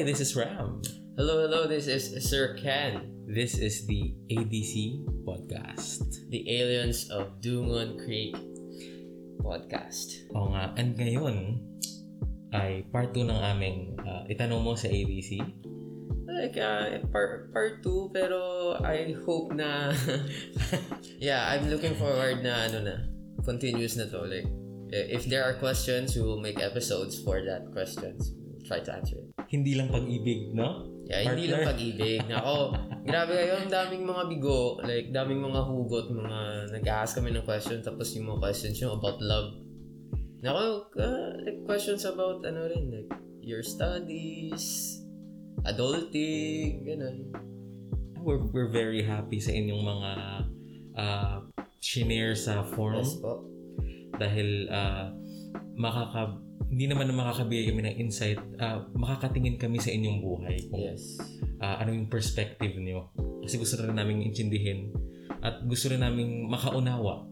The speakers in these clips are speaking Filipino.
Hi, this is Ram. Hello, hello, this is Sir Ken, This is the ADC podcast. the aliens of Dungon Creek podcast. Oo nga, and ngayon ay part 2 ng aming uh, itanong mo sa ADC. Like, uh, part, part 2, pero I hope na, yeah, I'm looking forward na, ano na, continuous na to. Like, if there are questions, we will make episodes for that questions. We'll try to answer it. Hindi lang pag-ibig, no? Yeah, hindi lang Partner. pag-ibig. Nako, grabe kayo, ang daming mga bigo, like, daming mga hugot, mga nag-ask kami ng question, tapos yung mga questions yung about love. Nako, uh, like, questions about, ano rin, like, your studies, adulting, ganun. We're, we're very happy sa inyong mga uh, shinare sa forum Yes po. dahil uh, makaka hindi naman na makakabigay kami ng insight, uh, makakatingin kami sa inyong buhay. Kung Yes. ah, ano yung perspective niyo. Kasi gusto rin namin intindihin at gusto rin namin makaunawa.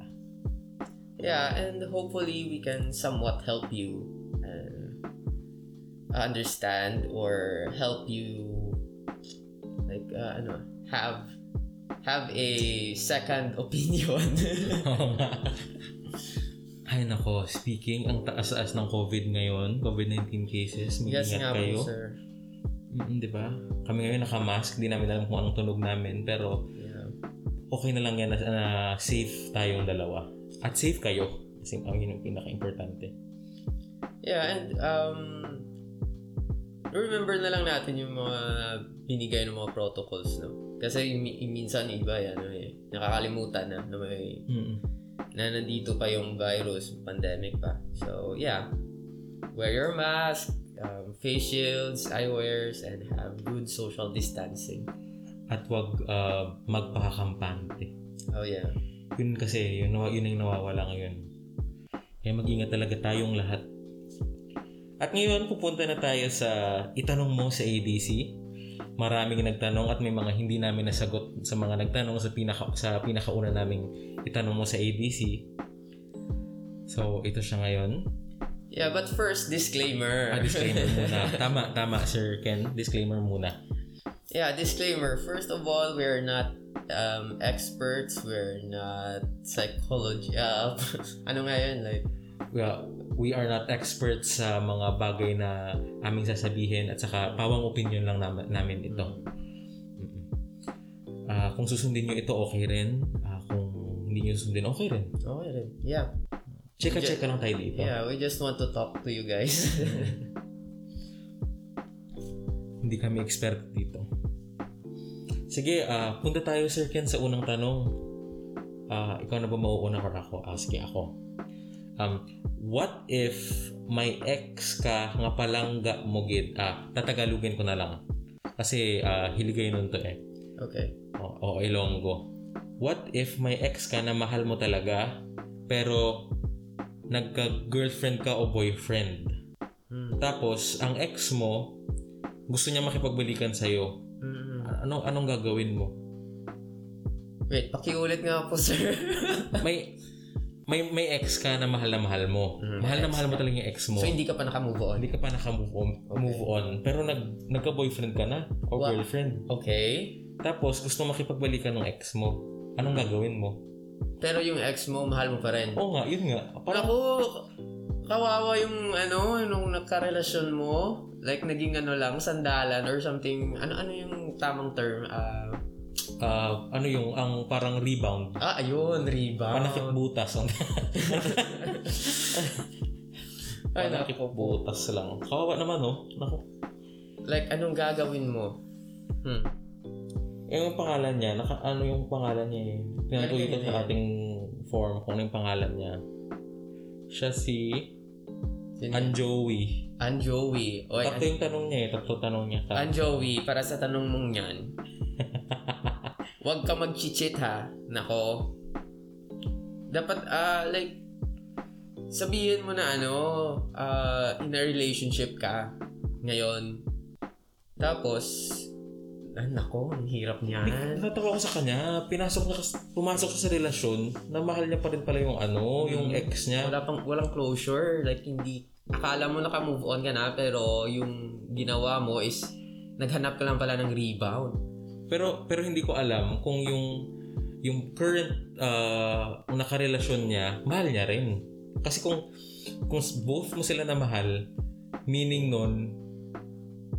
Yeah, and hopefully we can somewhat help you uh, understand or help you like uh, ano have have a second opinion. Ay nako, speaking, ang taas-taas ng COVID ngayon, COVID-19 cases, yes mag-ingat nga kayo. po, sir. Mm, di ba? Kami ngayon naka-mask, hindi namin alam kung anong tunog namin, pero Yeah. okay na lang yan na, na safe tayong dalawa. At safe kayo. Kasi ang yun yung pinaka-importante. Yeah, and um remember na lang natin yung mga binigay ng mga protocols, no? Kasi minsan iba yan, ano, eh, nakakalimutan na na may Mm-mm. Na nandito pa yung virus, pandemic pa. So, yeah. Wear your mask, um, face shields, eyewears, and have good social distancing. At wag uh, magpakakampante. Oh, yeah. Yun kasi, yun, nawa- yun ang nawawala ngayon. Kaya mag-ingat talaga tayong lahat. At ngayon, pupunta na tayo sa itanong mo sa ADC. Maraming nagtanong at may mga hindi namin nasagot sa mga nagtanong sa pinaka sa pinakauna naming itanong mo sa ADC. So, ito siya ngayon. Yeah, but first, disclaimer. Ah, disclaimer muna. Tama, tama, Sir Ken. Disclaimer muna. yeah, disclaimer. First of all, we're not um, experts. We're not psychology. Uh, ano nga yun? Like, Well, we are not experts sa mga bagay na aming sasabihin at saka pawang opinion lang nam- namin ito. Ah, kung susundin nyo ito, okay rin. Ah, kung hindi nyo susundin, okay rin. okay rin. Yeah. Cheka-cheka lang tayo dito. Yeah, we just want to talk to you guys. Hindi kami expert dito. Sige, ah, punta tayo Sir Ken sa unang tanong. Ah, ikaw na ba mauuna or ako? Ah, sige, ako. Um, what if may ex ka nga palangga mo gid? Ah, tatagalugin ko na lang. Kasi ah, hiligay nun to eh. okay. O, o Ilonggo. What if may ex ka na mahal mo talaga pero nagka-girlfriend ka o boyfriend? Hmm. Tapos, ang ex mo, gusto niya makipagbalikan sa'yo. Mm. Anong, anong gagawin mo? Wait, pakiulit nga po, sir. May, may, may ex ka na mahal na mahal mo. Mm, mahal na mahal mo talaga yung ex mo. so, hindi ka pa nakamove on? hindi ka pa naka-move on, move on. Pero nag, nagka-boyfriend ka na o Wa- girlfriend. Okay. Tapos, gusto makipagbalikan ng ex mo. Anong gagawin mo? Pero yung ex mo, mahal mo pa rin. Oo nga, yun nga. Parang, Naku, kawawa yung ano, nung nagka-relasyon mo. Like, naging ano lang, sandalan or something. Ano ano yung tamang term? Ah, ah, ano yung, ang parang rebound. ah ayun, rebound. Panakit butas. Ay, Panakit butas lang. Kawawa naman, oh. Naku. Like, anong gagawin mo? Hmm. Yung pangalan niya, naka, ano yung pangalan niya eh. Ano yun sa eh? ating form kung ano yung pangalan niya. Siya si Sino? Anjoey. Anjoey. Oy, Tatlo yung tanong niya eh. Tatlo tanong niya. Ka. Anjoey, para sa tanong mong yan, huwag ka mag-cheat ha. Nako. Dapat, ah, like, sabihin mo na ano, ah, in a relationship ka ngayon. Tapos, ah, nako, ang hirap niyan. Natatawa ko sa kanya. Pinasok niya, pumasok siya sa relasyon na mahal niya pa rin pala yung ano, yung ex niya. Wala pang, walang closure. Like, hindi, akala mo naka-move on ka na, pero yung ginawa mo is naghanap ka lang pala ng rebound. Pero pero hindi ko alam kung yung yung current uh, nakarelasyon niya, mahal niya rin. Kasi kung kung both mo sila na mahal, meaning nun,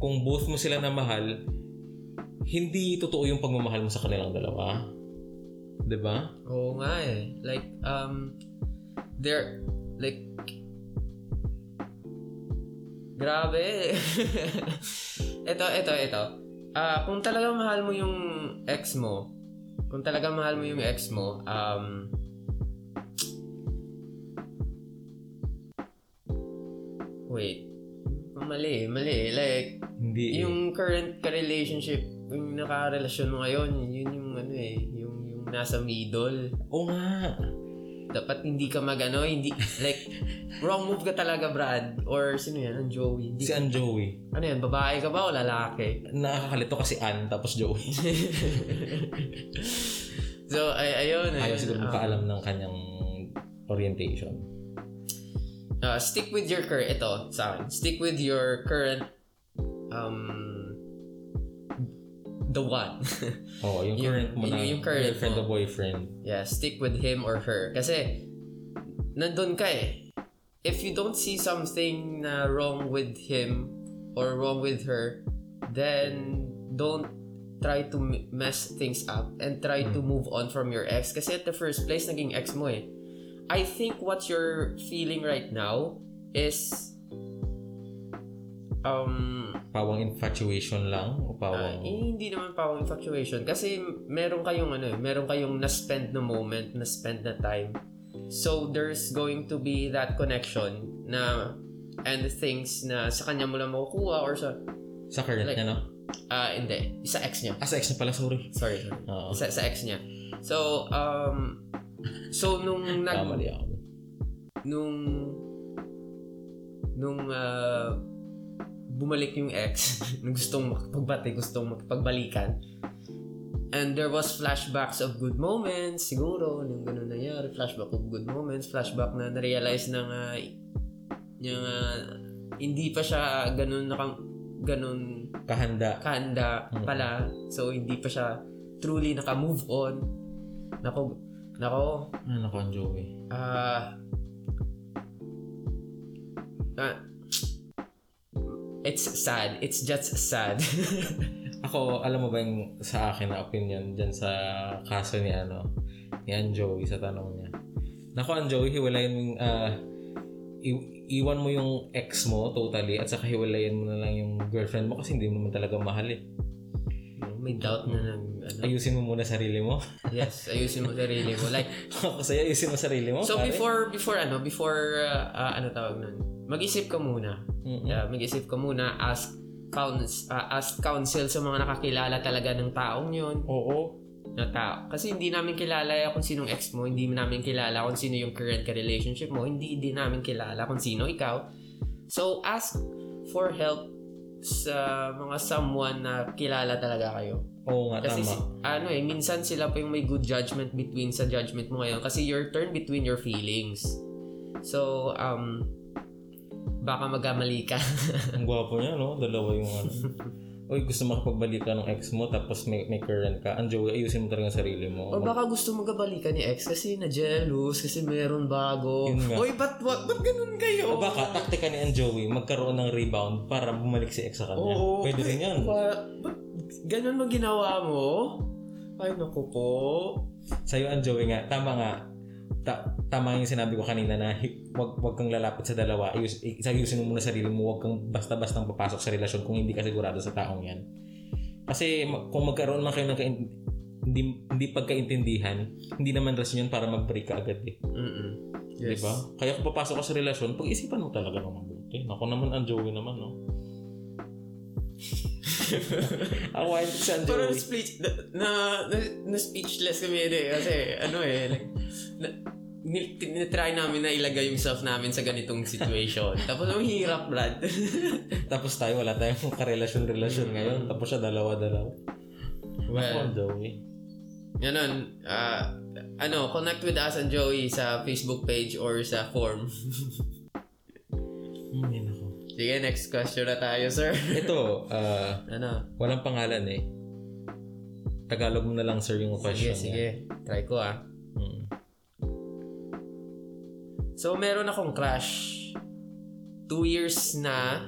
kung both mo sila na mahal, hindi totoo yung pagmamahal mo sa kanilang dalawa. 'Di ba? Oo nga eh. Like, um, there, like, grabe. ito, ito, ito. Ah, kung talagang mahal mo yung ex mo, kung talagang mahal mo yung ex mo, um, wait, mali, mali. Like, Hindi. yung current ka-relationship, yung nakarelasyon mo ngayon, yun yung ano eh, yung, yung nasa middle. Oo nga. Dapat hindi ka magano, hindi, like, wrong move ka talaga, Brad. Or sino yan? Ang Joey. Hindi, Si Ann Joey. ano yan, babae ka ba o lalaki? Nakakalito kasi Ann tapos Joey. So, ay, ayun. Ayaw ayun. siguro Um, magpaalam ng kanyang orientation. uh, stick with your current, ito, sa akin. Stick with your current, um, the one. Oo, yung Yung- current mo na yung current girlfriend mo. o boyfriend. Yeah, stick with him or her. Kasi, nandun ka eh. If you don't see something na wrong with him or wrong with her, then don't try to mess things up and try to move on from your ex. Kasi at the first place, naging ex mo eh. I think what you're feeling right now is um Pawang infatuation lang o pawang... eh, hindi naman pa infatuation kasi meron kayong ano, eh, meron kayong na-spend na moment, na-spend na time. So there's going to be that connection na and things na sa kanya mo lang makukuha or sa sa current like- niya, no? ah hindi, sa ex niya. Ah, sa ex na pala, sorry. Sorry, sorry. Oo. Sa, sa ex niya. So um so nung nag Kamali ako. nung nung ah, bumalik yung ex nung gustong makipagbati, gustong makipagbalikan and there was flashbacks of good moments siguro nung ganun nangyari flashback of good moments flashback na na-realize na nga niya nga hindi pa siya ganun naka, ganun Kahanda. kahanda Mm. pala so hindi pa siya truly naka-move on nako nako Ano ko ang Joey? Ah. ah, it's sad. It's just sad. Ako, alam mo ba yung sa akin na opinion dyan sa kaso ni ano, ni Ann Joey sa tanong niya. Nako, Ann Joey, hiwalayin mo yung, ah, i- iwan mo yung ex mo totally at saka hiwalayin mo na lang yung girlfriend mo kasi hindi mo naman talaga mahal eh. May doubt na ng ano. Ayusin mo muna sarili mo. Yes, ayusin mo sarili mo. Like, kasi ayusin mo sarili mo. so pare. before, before ano, before, uh, ah, ano tawag nun? Mag-isip ka muna. Mm-mm. Yeah, mag-isip ka muna. Ask, couns, ah, ask counsel sa mga nakakilala talaga ng taong yun. Oo. na tao. Kasi hindi namin kilala kung sinong ex mo, hindi namin kilala kung sino yung current ka relationship mo, hindi din namin kilala kung sino ikaw. So, ask for help sa mga someone na kilala talaga kayo. Oo nga, Kasi tama. si- ano eh, minsan sila pa yung may good judgment between sa judgment mo ngayon kasi your turn between your feelings. So, um, baka magkamali ka. Ang gwapo niya, no? Dalawa yung ano. Uy, gusto makipagbalikan ng ex mo tapos may, may current ka. Ang Joey, ayusin mo talaga ang sarili mo. Or baka gusto magkabalikan ni ex kasi na-jealous, kasi meron bago. Yun nga. Uy, ba't, ba't, ba't ganun kayo? O baka, taktika ni Ann Joey, magkaroon ng rebound para bumalik si ex sa kanya. Oo. Pwede rin yan. Ba, ba't ganun mo ginawa mo? Ay, naku po. Sa'yo, Ann Joey nga, tama nga. Ta- tama yung sinabi ko kanina na wag, wag kang lalapit sa dalawa. Ayus, i- ayusin mo muna sarili mo. Wag kang basta-bastang papasok sa relasyon kung hindi ka sigurado sa taong yan. Kasi kung magkaroon man kayo ng kain- hindi, hindi pagkaintindihan, hindi naman rason yun para mag-break ka agad eh. Mm-mm. Di ba? Kaya kung papasok ka sa relasyon, pag-isipan mo talaga ng mabuti. Ako naman ang Joey naman, no? Awain ko si Ann Parang Joey. speech, na, na, na, na speechless kami eh. Kasi ano eh, like, na, tinitry namin na ilagay yung self namin sa ganitong situation. Tapos ang hirap, Brad. Tapos tayo, wala tayong karelasyon-relasyon ngayon. Tapos siya dalawa-dalawa. Ako well, ang Joey. ganun. ah, ano, connect with us and Joey sa Facebook page or sa form. Hmm, Sige, next question na tayo, sir. Ito, ah, ano? walang pangalan eh. Tagalog mo na lang sir yung Sige, question. sige. Try ko ah. Mm. So, meron akong crush. Two years na.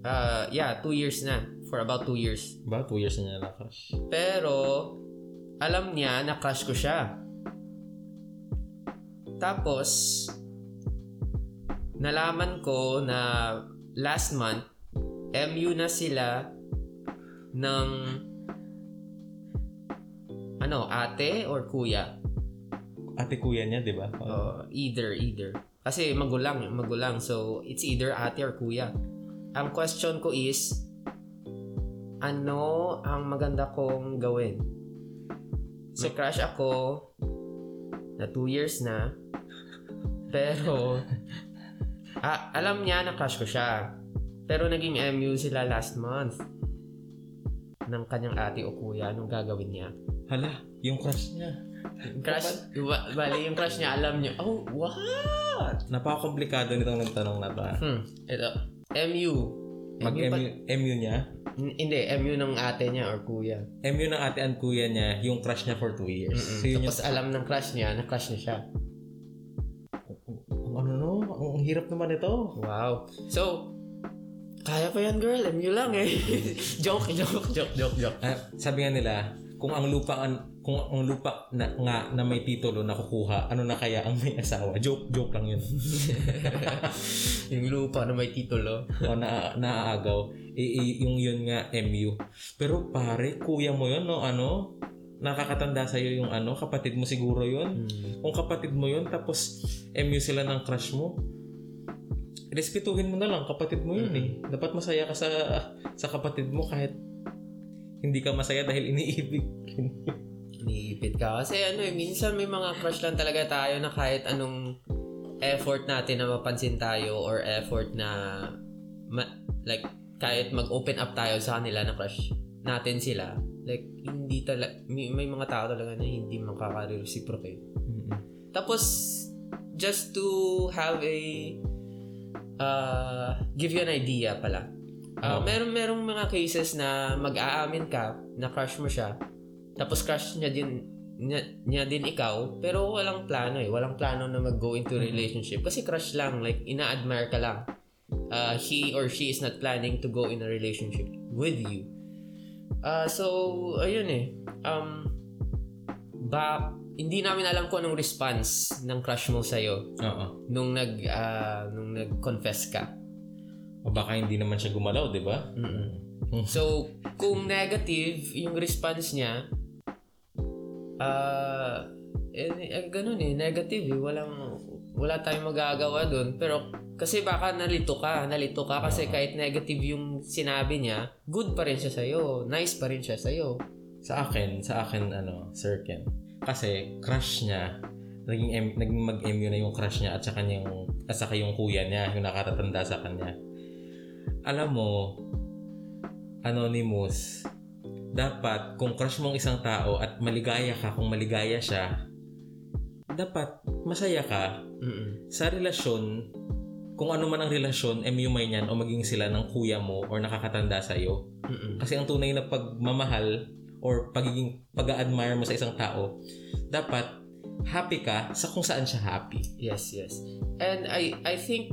Uh, yeah, two years na. For about two years. Ba, two years na niya crush. Pero, alam niya na crush ko siya. Tapos, nalaman ko na last month, MU na sila ng ano, ate or kuya? Ate kuya niya, di ba? Uh, either, either. Kasi magulang, magulang. So, it's either ate or kuya. Ang question ko is, ano ang maganda kong gawin? So, crush ako na 2 years na. Pero, ah, alam niya na crush ko siya. Pero naging MU sila last month ng kanyang ate o kuya. Anong gagawin niya? Hala, yung crush niya. Crush, ba- bali yung crush niya, alam niya, oh, what? Napaka-komplikado nitong nagtanong na to. ah. Hmm, ito. MU. Mag-MU pa- MU niya? N- hindi, MU ng ate niya or kuya. MU ng ate and kuya niya, yung crush niya for two years. So, yun Tapos alam ng crush niya na crush niya siya. yung, ano no, ang hirap naman ito. Wow. So, kaya pa yan girl, MU lang eh. joke, joke, joke, joke, joke. Ah, sabi nga nila, kung ang lupa an, kung ang lupa na, nga na may titulo na kukuha, ano na kaya ang may asawa? Joke, joke lang yun. yung lupa na may titulo. o na, naaagaw. I, i- yung yun nga, MU. Pero pare, kuya mo yun, no? Ano? Nakakatanda sa'yo yung ano, kapatid mo siguro yun. Hmm. Kung kapatid mo yun, tapos MU sila ng crush mo, respetuhin mo na lang, kapatid mo yun eh. Dapat masaya ka sa sa kapatid mo kahit hindi ka masaya dahil iniibig. Iniipit ka. Kasi ano eh, minsan may mga crush lang talaga tayo na kahit anong effort natin na mapansin tayo or effort na ma- like kahit mag-open up tayo sa kanila na crush natin sila like hindi talaga may, may mga tao talaga na hindi makaka-reciprocate tapos just to have a uh, give you an idea pala uh, Oo. meron merong mga cases na mag-aamin ka na crush mo siya tapos crush niya din niya, niya din ikaw pero walang plano eh. Walang plano na mag-go into a relationship. Kasi crush lang like ina-admire ka lang. Uh, he or she is not planning to go in a relationship with you. Uh, so ayun eh. Um ba hindi namin alam kung anong response ng crush mo sa'yo Oo. nung nag ah, nung nag-confess ka. O baka hindi naman siya gumalaw, di ba? Mm-mm. So, kung negative yung response niya, ah, eh, eh, ganun eh, negative eh. Walang, wala tayong magagawa dun. Pero, kasi baka nalito ka, nalito ka kasi kahit negative yung sinabi niya, good pa rin siya sa'yo. Nice pa rin siya sa'yo. Sa akin, sa akin, ano, Sir Ken. Kasi, crush niya, naging, M, naging mag-MU na yung crush niya at saka yung, at saka yung kuya niya, yung nakatatanda sa kanya. Alam mo, Anonymous, dapat kung crush mong isang tao at maligaya ka kung maligaya siya, dapat masaya ka Mm-mm. sa relasyon, kung ano man ang relasyon, MU may niyan o maging sila ng kuya mo or nakakatanda sa iyo. Kasi ang tunay na pagmamahal or pagiging pag-admire mo sa isang tao, dapat happy ka sa kung saan siya happy. Yes, yes. And I I think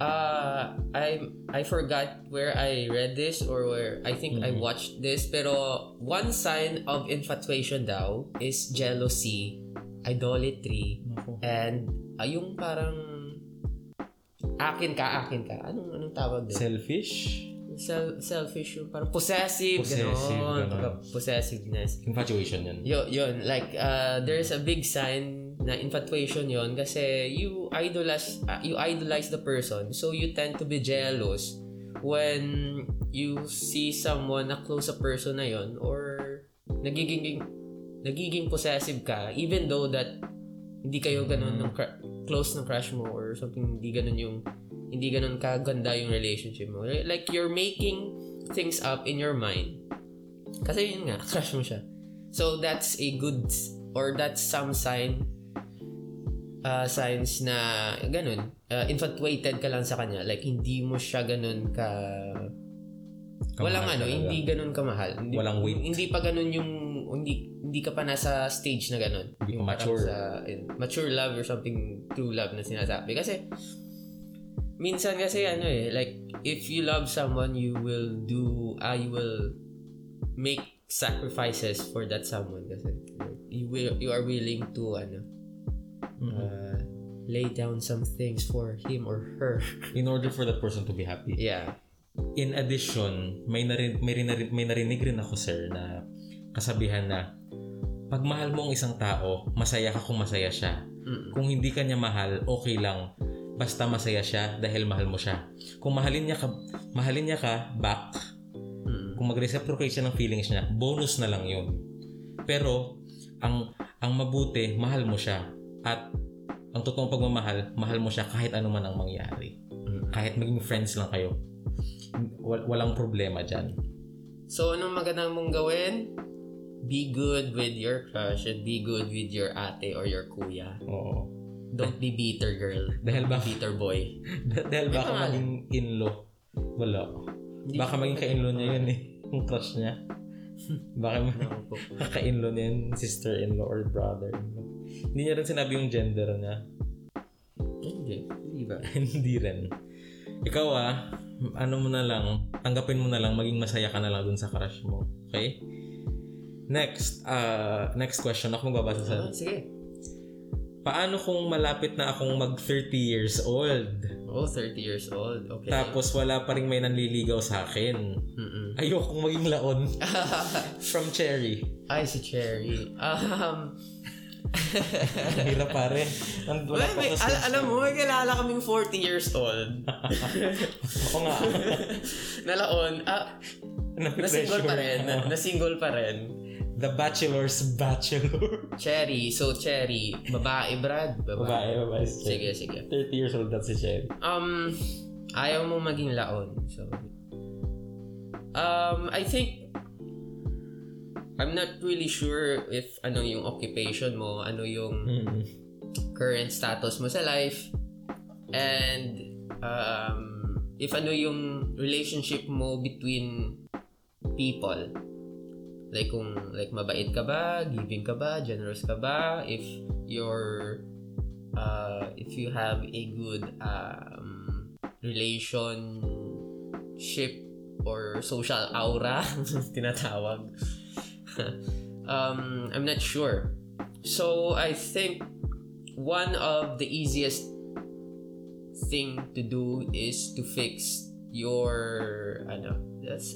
uh I I forgot where I read this or where I think I Mhm. watched this pero one sign of infatuation daw is jealousy, idolatry, and uh, yung parang akin ka, akin ka. Anong anong tawag doon? Selfish? Sel- selfish yung parang possessive, Possessive, ganon. ganon. Possessiveness. Infatuation yun. Yo, yun, like, uh, there's a big sign na infatuation yon kasi you idolize, uh, you idolize the person, so you tend to be jealous when you see someone na close sa person na yon or nagiging nagiging possessive ka even though that hindi kayo ganun ng cr- close ng crush mo or something hindi ganun yung hindi ganun kaganda yung relationship mo. Like you're making things up in your mind. Kasi yun nga crush mo siya. So that's a good or that's some sign uh, signs na ganun, uh, infatuated ka lang sa kanya. Like, hindi mo siya ganun ka... walang ano, talaga. hindi ganun kamahal. Hindi, Walang weight. Hindi pa ganun yung... Hindi, hindi ka pa nasa stage na ganun. Hindi Yung mature. Sa, in, mature love or something true love na sinasabi. Kasi, minsan kasi ano eh, like, if you love someone, you will do, ah, you will make sacrifices for that someone kasi you will you are willing to ano Mhm. uh, lay down some things for him or her In order for that person to be happy. yeah In addition, may narin, may, rin, may narinig rin ako sir na kasabihan na pag mahal mo ang isang tao, masaya ka kung masaya siya. Mm. Kung hindi ka niya mahal, okay lang. Basta masaya siya dahil mahal mo siya. Kung mahalin niya ka, mahalin niya ka back, Mm. kung mag-reciprocate siya ng feelings niya, bonus na lang yun. Pero, ang ang mabuti, mahal mo siya. At ang totoong pagmamahal, mahal mo siya kahit ano man ang mangyari. Mm. Kahit maging friends lang kayo. Wal- walang problema dyan. so anong magandang mong gawin be good with your crush and be good with your ate or your kuya Oo. don't be bitter girl Dahil ba- bitter boy Dah- dahil baka maging in-law. Wala. Hindi Baka maging ka-in-law niya yun eh. Yung crush niya. Baka po. kaka-in-law niya yun, sister-in-law or brother-in-law. Hindi niya rin sinabi yung gender niya. hindi hindi ba Hindi rin. Ikaw ah, ano mo na lang, tanggapin mo na lang, maging masaya ka na lang dun sa crush mo. Okay? Next, uh, next question. Ako magbabasa sa... Ah, sige Paano kung malapit na akong mag 30 years old? Oh 30 years old okay Tapos wala pa rin may nanliligaw sa akin. Mm-mm. Ayokong maging laon. From Cherry. Ay, si Cherry. Um, hirap pare. Ang wala Well, pa may, al- alam mo, may kilala kaming 40 years old. Oo nga. Nalaon, ah, na-single pa rin. Na, na-single pa rin. The Bachelor's Bachelor. Cherry, so Cherry, babae, Brad? Babae, babae si Cherry. Sige, sige. 30 years old that's si Cherry. Um, ayaw mo maging laon. So, um, I think, I'm not really sure if ano yung occupation mo, ano yung Mm. current status mo sa life and um, if ano yung relationship mo between people like kung like mabait ka ba giving ka ba generous ka ba if you're uh, if you have a good um, relationship or social aura tinatawag. Um, I'm not sure. So I think one of the easiest thing to do is to fix your ano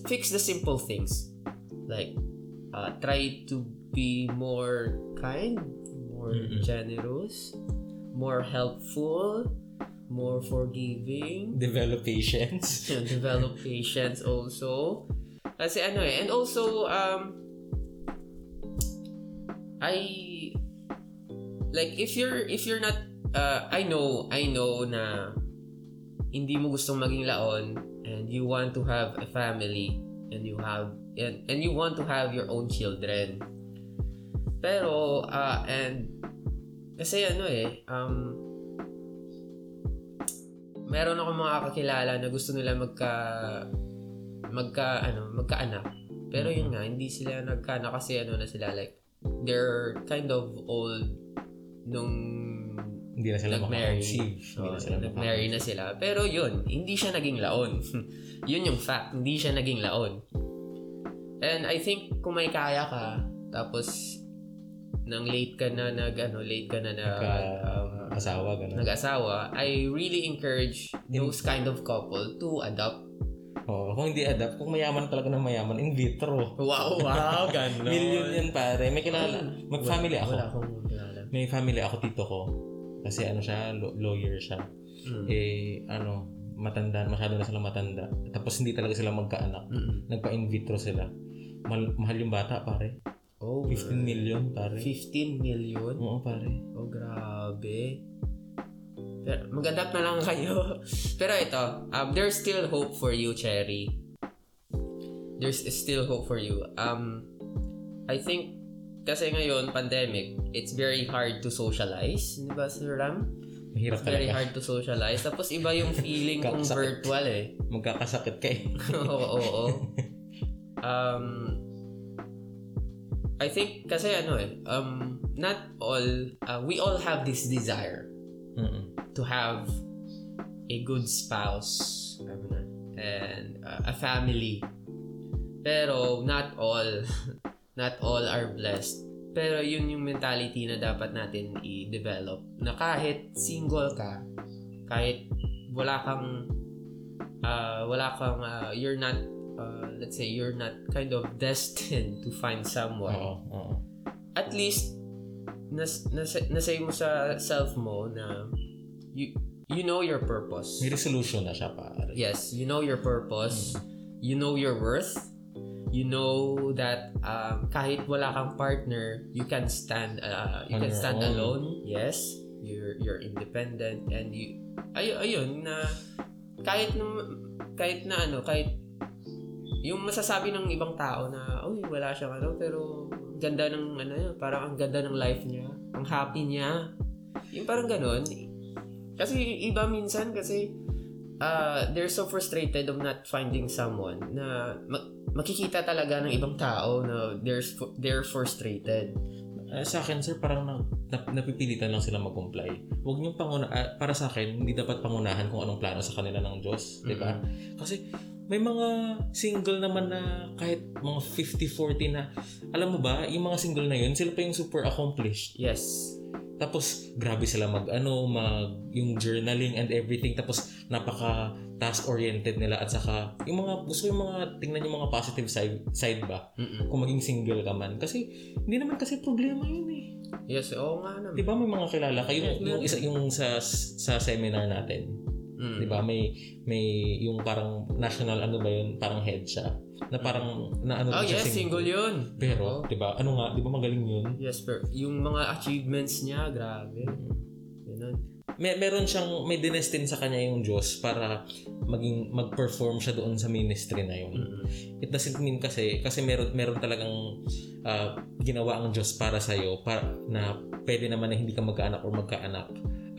fix the simple things. Like uh, try to be more kind more Mm-mm. generous more helpful more forgiving Develop patience. develop patience also kasi ano eh and also um I like if you're if you're not uh, I know I know na hindi mo gustong maging laon and you want to have a family and you have and, and you want to have your own children pero uh, and kasi ano eh um meron ako mga kakilala na gusto nila magka magka ano magkaanak pero yun nga hindi sila nagkaanak kasi ano na sila like they're kind of old nung Hindi na sila nag-marry. makakonceive. Hindi na sila nag-marry na sila. Pero yun, hindi siya naging laon. yun yung fact, hindi siya naging laon. And I think kung may kaya ka, tapos nang late ka na nag ano, late ka na nag um, asawa gano'n. nag-asawa, I really encourage those kind of couple to adopt. Oo, kung hindi adapt, kung mayaman talaga ng mayaman, in vitro. Wow, wow, gano'n. Million yan pare. May kilala. Mag-family ako. Wala akong kilala. May family ako, tito ko. Kasi ano siya, lawyer siya. Mm. Eh, ano, matanda, masyado na sila matanda. Tapos hindi talaga sila magkaanak. Mm-mm. Nagpa-in vitro sila. Mahal, mahal yung bata, pare. Oh, 15 million, pare. 15 million? Oo, pare. Oh, grabe. Pero, mag-adapt na lang kayo. Pero ito, um, there's still hope for you, Cherry. There's still hope for you. Um, I think kasi ngayon, pandemic, it's very hard to socialize. Di ba, Sir Ram? Mahirap It's very talaga. hard to socialize. Tapos iba yung feeling kung Kakasakit. virtual eh. Magkakasakit ka eh. Oo, oo, oo. Um, I think kasi ano eh, um, not all, uh, we all have this desire Mm-mm. to have a good spouse na, and uh, a family. Pero not all, not all are blessed. Pero yun yung mentality na dapat natin i-develop. Na kahit single ka, kahit wala kang, uh, wala kang, uh, you're not, uh, let's say, you're not kind of destined to find someone Oo, oo. at least nas, nas, nasay mo sa self mo na you you know your purpose. May resolution na siya pare. Yes, you know your purpose. You know your worth. You know that um, kahit wala kang partner, you can stand uh, you On can stand own. alone. Yes, you're you're independent and you ay ayun na kahit na kahit na ano, kahit yung masasabi ng ibang tao na uy wala siyang ano pero ganda ng ano yun, parang ang ganda ng life niya, ang happy niya. Yung parang ganun. Kasi iba minsan kasi uh, they're so frustrated of not finding someone na ma- makikita talaga ng ibang tao na they're they're frustrated. Eh, sa akin, sir, parang na, nap- napipilitan lang sila mag-comply. Huwag niyong panguna... ah, para sa akin, hindi dapat pangunahan kung anong plano sa kanila ng Diyos. Di ba? Kasi may mga single naman na kahit mga 50-40 na, alam mo ba, yung mga single na yun, sila pa yung super accomplished. Yes. Tapos, grabe sila mag, ano, mag, yung journaling and everything. Tapos, napaka task-oriented nila at saka, yung mga, gusto yung mga, tingnan yung mga positive side, side ba? Mm-mm. Kung maging single ka man. Kasi, hindi naman kasi problema yun eh. Yes, oo nga naman. Di ba may mga kilala ka? Yung, Yes, yung, isa, yung sa, sa seminar natin. Mm. Di ba? May, may, yung parang national, ano ba yun? Parang head siya. Na parang, na ano Oh yes, single yun. Pero, Oo. di ba? Ano nga? Di ba magaling yun? Yes, pero yung mga achievements niya, grabe. Ganun. may meron siyang may dinestin sa kanya yung Diyos para maging mag-perform siya doon sa ministry na yun. Mm-mm. It doesn't mean kasi kasi meron meron talagang ah, ginawa ang Diyos para sa iyo para na pwede naman na hindi ka magkaanak or magkaanak.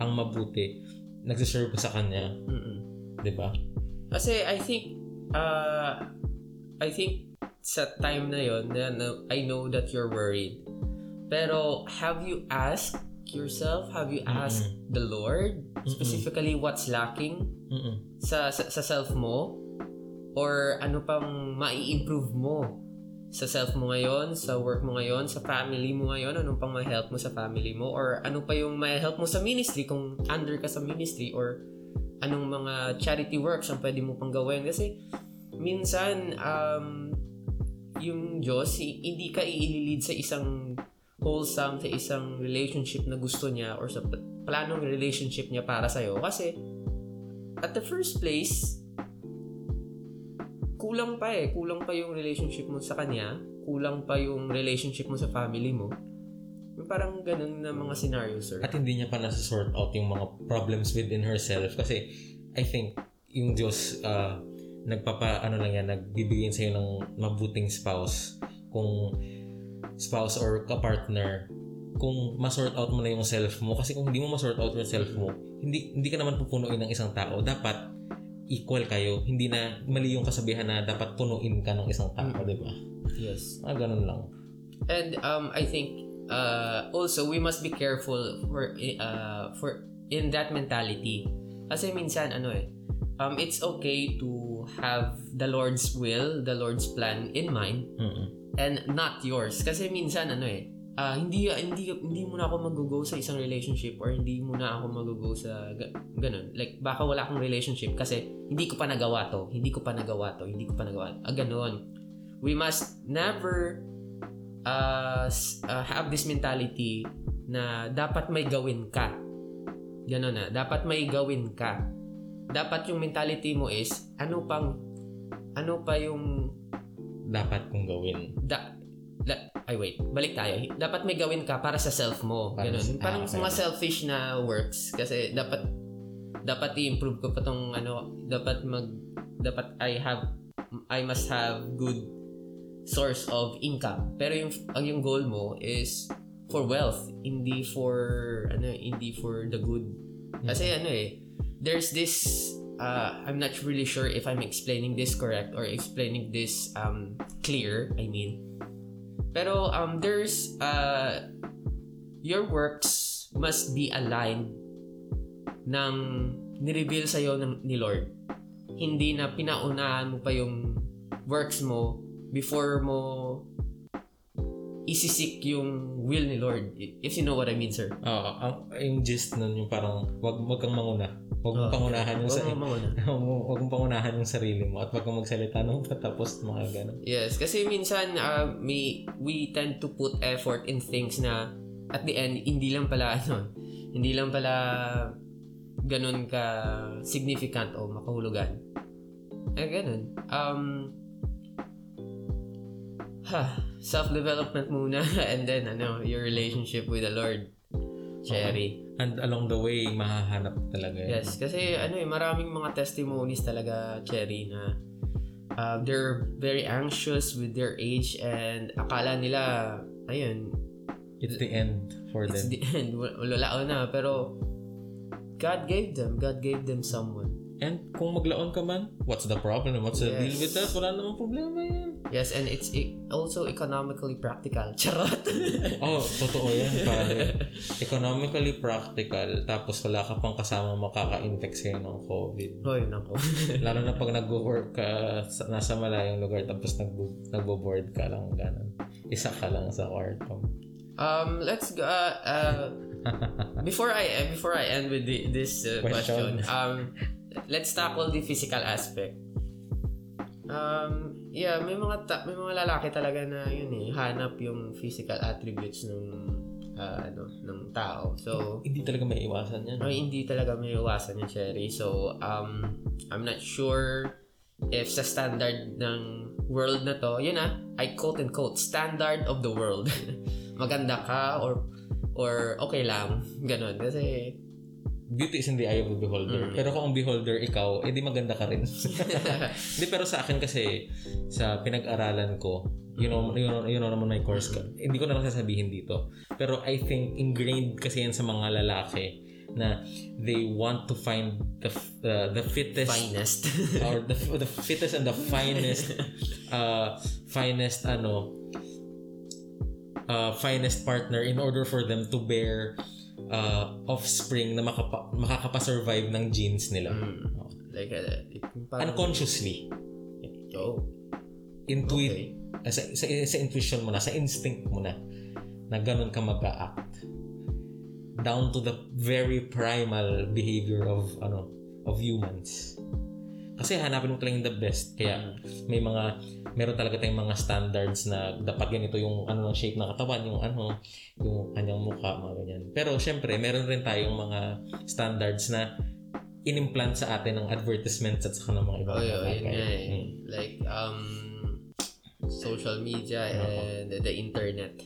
Ang mabuti nagsiserve sa kanya, Mm-mm. 'di ba? Kasi I think, uh, I think sa time na yon na, na I know that you're worried. Pero have you asked yourself, have you asked the Lord specifically what's lacking Mm-mm. sa, sa, sa self mo? Or ano pang mai-improve mo sa self mo ngayon, sa work mo ngayon, sa family mo ngayon, anong pang ma-help mo sa family mo? Or ano pa yung ma-help mo sa ministry kung under ka sa ministry? Or anong mga charity works ang pwede mo pang gawin? Kasi minsan, um, yung Diyos, hi- hindi ka i-lead sa isang wholesome, sa isang relationship na gusto niya or sa planong relationship niya para sa'yo. Kasi, at the first place, kulang pa eh. Kulang pa yung relationship mo sa kanya. Kulang pa yung relationship mo sa family mo. Parang ganun na mga scenario, sir. At hindi niya pa nasa-sort out yung mga problems within herself kasi I think yung Diyos ah, nagpapa ano lang yan nagbibigay sa ng mabuting spouse kung spouse or ka-partner kung ma-sort out mo na yung self mo kasi kung hindi mo ma-sort out yung self mo hindi hindi ka naman pupunuin ng isang tao dapat equal kayo hindi na mali yung kasabihan na dapat punuin ka ng isang tao Mm. di ba Yes. ah ganun lang And um, I think uh, also we must be careful for uh, for in that mentality. Kasi minsan ano eh, um, it's okay to have the Lord's will, the Lord's plan in mind Mm-mm. and not yours. Kasi minsan ano eh, ah, hindi hindi hindi mo na ako mag-go sa isang relationship or hindi mo na ako mag-go sa ga- ganun. Like baka wala akong relationship kasi hindi ko pa nagawa to, hindi ko pa nagawa to, hindi ko pa nagawa. Ah, ganun. We must never uh, uh, have this mentality na dapat may gawin ka. Ganun na, dapat may gawin ka. Dapat yung mentality mo is ano pang ano pa yung dapat kong gawin da, da, ay wait, balik tayo. Dapat may gawin ka para sa self mo. Para Ganun. sa- Parang ah, okay. mga selfish na works kasi dapat dapat i-improve ko pa tong ano, dapat mag dapat I have I must have good source of income. Pero yung ang yung goal mo is for wealth, hindi for ano, hindi for the good. Kasi ano eh, there's this uh, I'm not really sure if I'm explaining this correct or explaining this um clear, I mean. Pero um there's uh your works must be aligned ng nireveal sa'yo ng, ni Lord. Hindi na pinaunahan mo pa yung works mo before mo isisik yung will ni Lord. If you know what I mean, sir. Oo, ang yung gist nun yung parang wag wag kang manguna. Wag mong Oo. pangunahan yung sa Huwag mo mauna. wag mo- wag mong pangunahan yung sarili mo at wag kang magsalita nung patapos mga ganun. Yes, kasi minsan uh, may, we tend to put effort in things na at the end, hindi lang pala ano, hindi lang pala ganun ka significant o makahulugan. Eh, ganun. Um, ha, self-development muna and then ano, your relationship with the Lord. Cherry. And along the way, mahahanap talaga yan. Yes, kasi ano eh, maraming mga testimonies talaga, Cherry, na uh, they're very anxious with their age and akala nila, ayun, It's the end for it's them. the end, Wal- wala na, pero God gave them, God gave them someone. And kung maglaon ka man, what's the problem? What's the Yes. deal with that? Wala namang problema yan. Yes, and it's e- also economically practical. Charot! Oh, totoo yan, pare. Economically practical, tapos wala ka pang kasama makaka-infect sa'yo ng COVID. Hoy, nako. Lalo na pag nag-work ka sa, nasa malayong lugar tapos nag nagbo-board ka lang ganun. Isa ka lang sa kwarto. Um, let's go. Uh, uh, before I before I end with the, this uh, question, Question. um, let's tackle the physical aspect. Um, yeah, may mga ta- may mga lalaki talaga na yun eh, hanap yung physical attributes ng uh, ano ng tao. So, Hindi talaga may iwasan yan. ay, hindi talaga may iwasan yung cherry. So, um, I'm not sure if sa standard ng world na to, yun ah, I quote and quote, standard of the world. Maganda ka or or okay lang. Ganon. Kasi, Beauty is in the eye of the beholder. Mm. Pero kung ang beholder ikaw, edi maganda ka rin. Hindi, pero sa akin kasi, sa pinag-aralan ko, you know, you know, you know naman may course ka. Hindi ko na lang sasabihin dito. Pero I think ingrained kasi yan sa mga lalaki na they want to find the uh, the fittest finest. or the, the fittest and the finest uh finest ano uh, finest partner in order for them to bear uh, offspring na makapa, makakapa-survive ng genes nila. Mm. like, uh, yung parang, Unconsciously. oh, Intuit. okay. uh, sa, sa, sa intuition mo na, sa instinct mo na, na ganun ka mag-act. Down to the very primal behavior of ano of humans. Kasi hanapin mo talaga yung the best. Kaya may mga meron talaga tayong mga standards na dapat ganito yung ano ng shape ng katawan, yung ano, yung kanyang mukha, mga ganyan. Pero syempre, meron rin tayong mga standards na inimplant sa atin ng advertisements at saka ng mga ibang Oh, yun, yun nga eh. Mm. Like, um, social media and the, internet.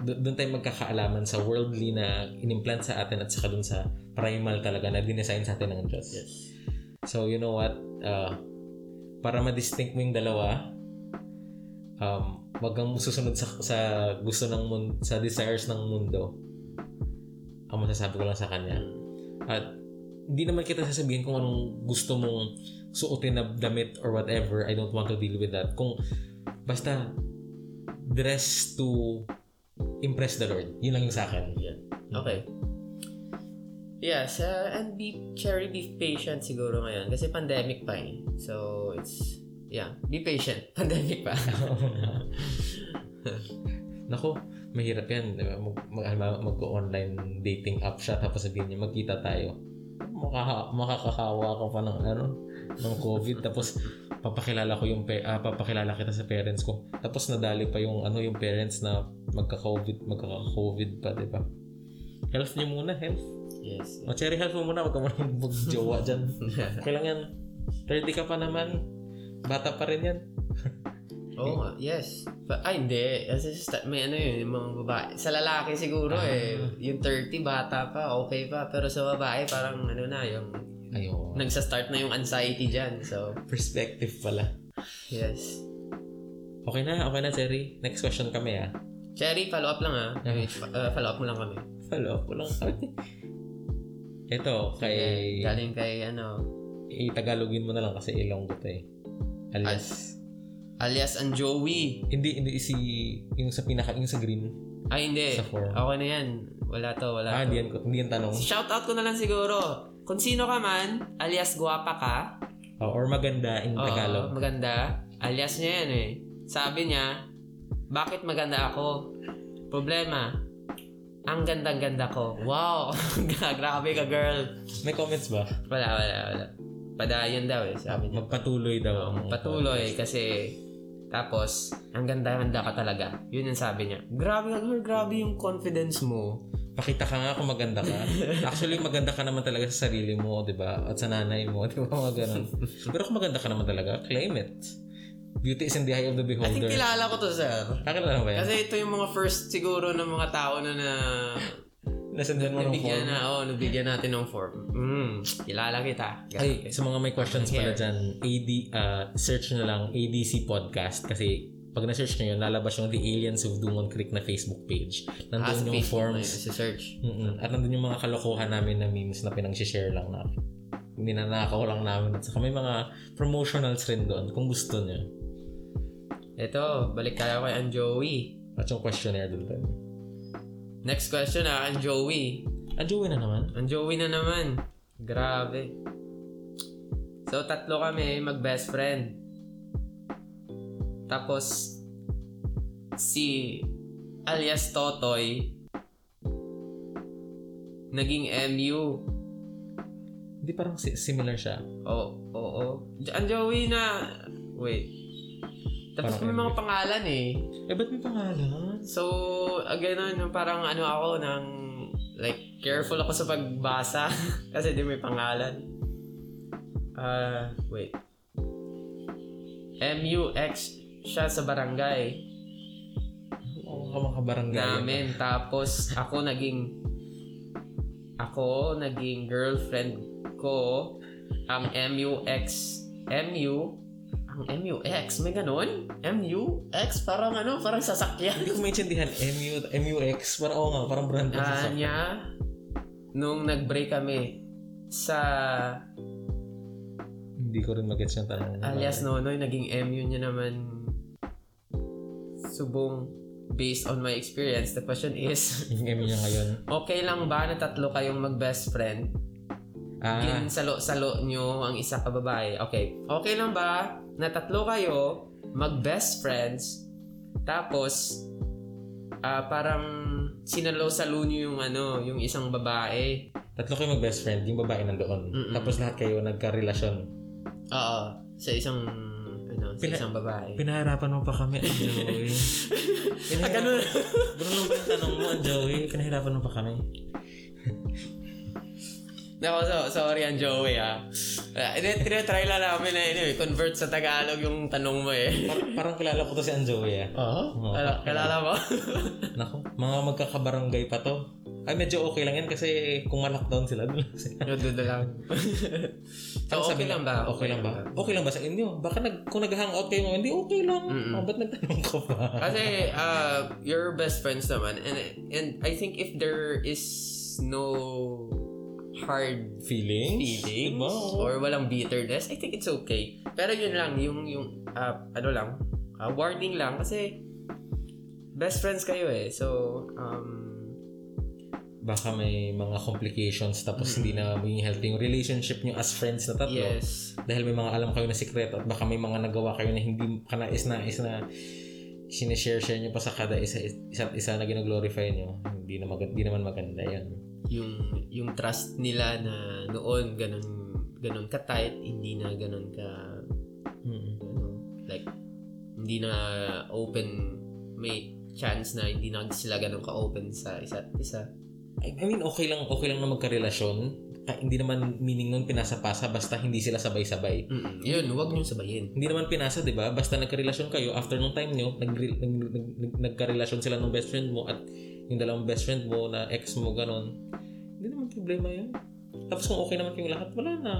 Do- doon tayo magkakaalaman sa worldly na inimplant sa atin at saka doon sa primal talaga na dinesign sa atin ng Diyos. Yes. So, you know what? Uh, para ma-distinct mo yung dalawa, um, wag kang susunod sa, sa gusto ng mundo, sa desires ng mundo. Ang masasabi ko lang sa kanya. At hindi naman kita sasabihin kung anong gusto mong suotin na damit or whatever. I don't want to deal with that. Kung basta dress to impress the Lord. Yun lang yung sa akin. Yeah. Okay. Yes, uh, and be cherry be patient siguro ngayon kasi pandemic pa eh. So it's yeah, be patient. Pandemic pa. Nako, mahirap yan. di ba? Mag, mag, mag-online dating app siya tapos sabihin niya, magkita tayo. Maka, makakahawa ko pa ng ano, ng COVID. Tapos papakilala ko yung, pe, ah, papakilala kita sa parents ko. Tapos nadali pa yung ano yung parents na magka-COVID, magkaka-COVID pa, di ba? Health niyo muna, health. yes. O, cherry health mo muna, wag ka muna mag-jowa dyan. Kailangan, 30 ka pa naman. Bata pa rin yan. Oo nga, yes. But, ay, hindi. Kasi may ano yun, yung mga babae. Sa lalaki siguro Ah. eh, yung 30, bata pa, okay pa. Pero sa babae, parang ano na, yung Ayun. nagsa-start na yung anxiety dyan. So, Perspective pala. yes. Okay na, okay na, Cherry. Next question kami, ah. Cherry, follow up lang ah. Uh, follow up mo lang kami. Follow up ko lang kami. Ito, kay... Eh, galing kay ano, Itagalogin mo na lang kasi Ilonggo to eh. Alias. alias ang Joey. Hindi, hindi si... Yung sa pinaka... Yung sa green. Ay, hindi. Sa form. Okay na yan. Wala to, wala Ah, to. hindi yan, hindi yan tanong. Shoutout ko na lang siguro. Kung sino ka man, alias guwapa ka, Oh, or maganda in oo, Tagalog. maganda, alias niya yan eh. Sabi niya, bakit maganda ako? Problema, ang gandang-ganda ko. Wow! Grabe ka, girl. May comments ba? Wala, wala, wala. Padayon daw eh, sabi niya. Magpatuloy daw. ang- Patuloy kasi tapos ang ganda-ganda ka talaga. Yun yung sabi niya. Grabe girl. Grabe yung confidence mo. Pakita ka nga kung maganda ka. Actually, maganda ka naman talaga sa sarili mo, di ba? At sa nanay mo, di ba? Mga ganun. Pero kung maganda ka naman talaga, claim it. Beauty is in the eye of the I think beholder. kilala ko to, sir. Kakilala ba yan? Kasi ito yung mga first siguro ng mga tao na na Nasundan mo ng form. na, oh, nabigyan natin ng form. Mm, kilala kita. Ay, sa mga may questions pala dyan, AD, uh, search nyo lang ADC Podcast kasi pag na-search nyo yun, lalabas yung The Aliens of Dungon Creek na Facebook page. Ah, Nandun sa yung Facebook na forms. sa search. Mm-mm. At nandun yung mga kalokohan namin na memes na pinang-share lang na ninanakaw lang namin. At saka may mga promotionals rin doon kung gusto nyo. Ito, balik tayo kay ang Joey. At yung questionnaire din. Next question ah, ang Joey. Ah, Joey na naman. Ang Joey na naman. Grabe. So, tatlo kami mag-best friend. Tapos, si alias Totoy naging MU. Hindi parang si- similar siya. Oo, oo. Jo- Ang Joey na... Wait. Tapos Parang may mga pangalan eh. Eh, ba't may pangalan? So, uh, ganun, parang ano ako ng like careful ako sa pagbasa kasi di may pangalan. Ah, wait. MUX siya sa barangay Oo, ka mga barangay. namin. Tapos ako naging ako naging girlfriend ko ang MUX MU MUX may ganun? MUX parang ano parang sasakyan Hindi ko maintindihan. MU, MUX. Parang, oo nga, parang brand. ng sasakyan. niya, nung nag-break kami sa Hindi ko rin magets yung tanong. alias Nonoy, naging MU niya naman subong based on my experience. The question is, Yung MU niya ngayon. okay lang ba na tatlo kayong mag-best friend? Ah, Gin salo-salo nyo ang isa ka babae. Okay. Okay lang ba na tatlo kayo mag-best friends tapos ah parang sinalo-salo nyo yung ano, yung isang babae. tatlo kayo mag-best friend. Yung babae nandoon. Mm-mm. Tapos lahat kayo nagka-relasyon. Oo. Sa isang ano, sa Pina- isang babae. Pinahirapan mo pa kami, ang Joey. Ah, ganun. Ganun lang ba yung tanong mo, ang Joey? Pinahirapan mo pa kami. Nako, so, sorry ang Joey ah. Uh, tinatry lang namin na anyway, convert sa Tagalog yung tanong mo eh. Par- parang kilala ko to si ang Joey, ah. Oo? Oo. Kala- kalala mo? Nako, mga magkakabarangay pa to. Ay, medyo okay lang yan kasi kung ma-lockdown sila, doon lang sila. Yung duda lang. so, okay sabi lang na- ba? Okay lang ba? Okay lang ba sa inyo? Baka nag, kung nag-hangout kayo mo, hindi okay lang. Mm-mm. Oh, ba't nagtanong ka pa? Kasi, uh, you're best friends naman. And, and I think if there is no hard Feelings? feelings Diba? Or walang bitterness, I think it's okay. Pero yun lang, yung, yung uh, ano lang, uh, warning lang kasi best friends kayo eh. So, um, Baka may mga complications tapos hindi na maging healthy yung relationship nyo as friends na tatlo. yes. Dahil may mga alam kayo na sikreto at baka may mga nagawa kayo na hindi kanais-nais na sinishare-share nyo pa sa kada isa, isa't isa na ginaglorify nyo. Hindi, na mag- hindi naman maganda yan. Yung, yung trust nila na noon ganun, ganun ka tight, hindi na ganun ka, Mm. ano, like, hindi na open, may chance na hindi na sila ganun ka-open sa isa't isa. I I mean, okay lang, okay lang na magkarelasyon. Ka- hindi naman meaning nun pinasa-pasa basta hindi sila sabay-sabay. Mm-mm. Yun, huwag niyong sabayin. Hindi naman pinasa, di ba? Basta nagkarelasyon kayo, after nung time nyo, nag, nag, nag, nag, nagkarelasyon sila ng best friend mo at yung dalawang best friend mo na ex mo, ganon. Hindi naman problema yun. Tapos kung okay naman kayong lahat, wala na.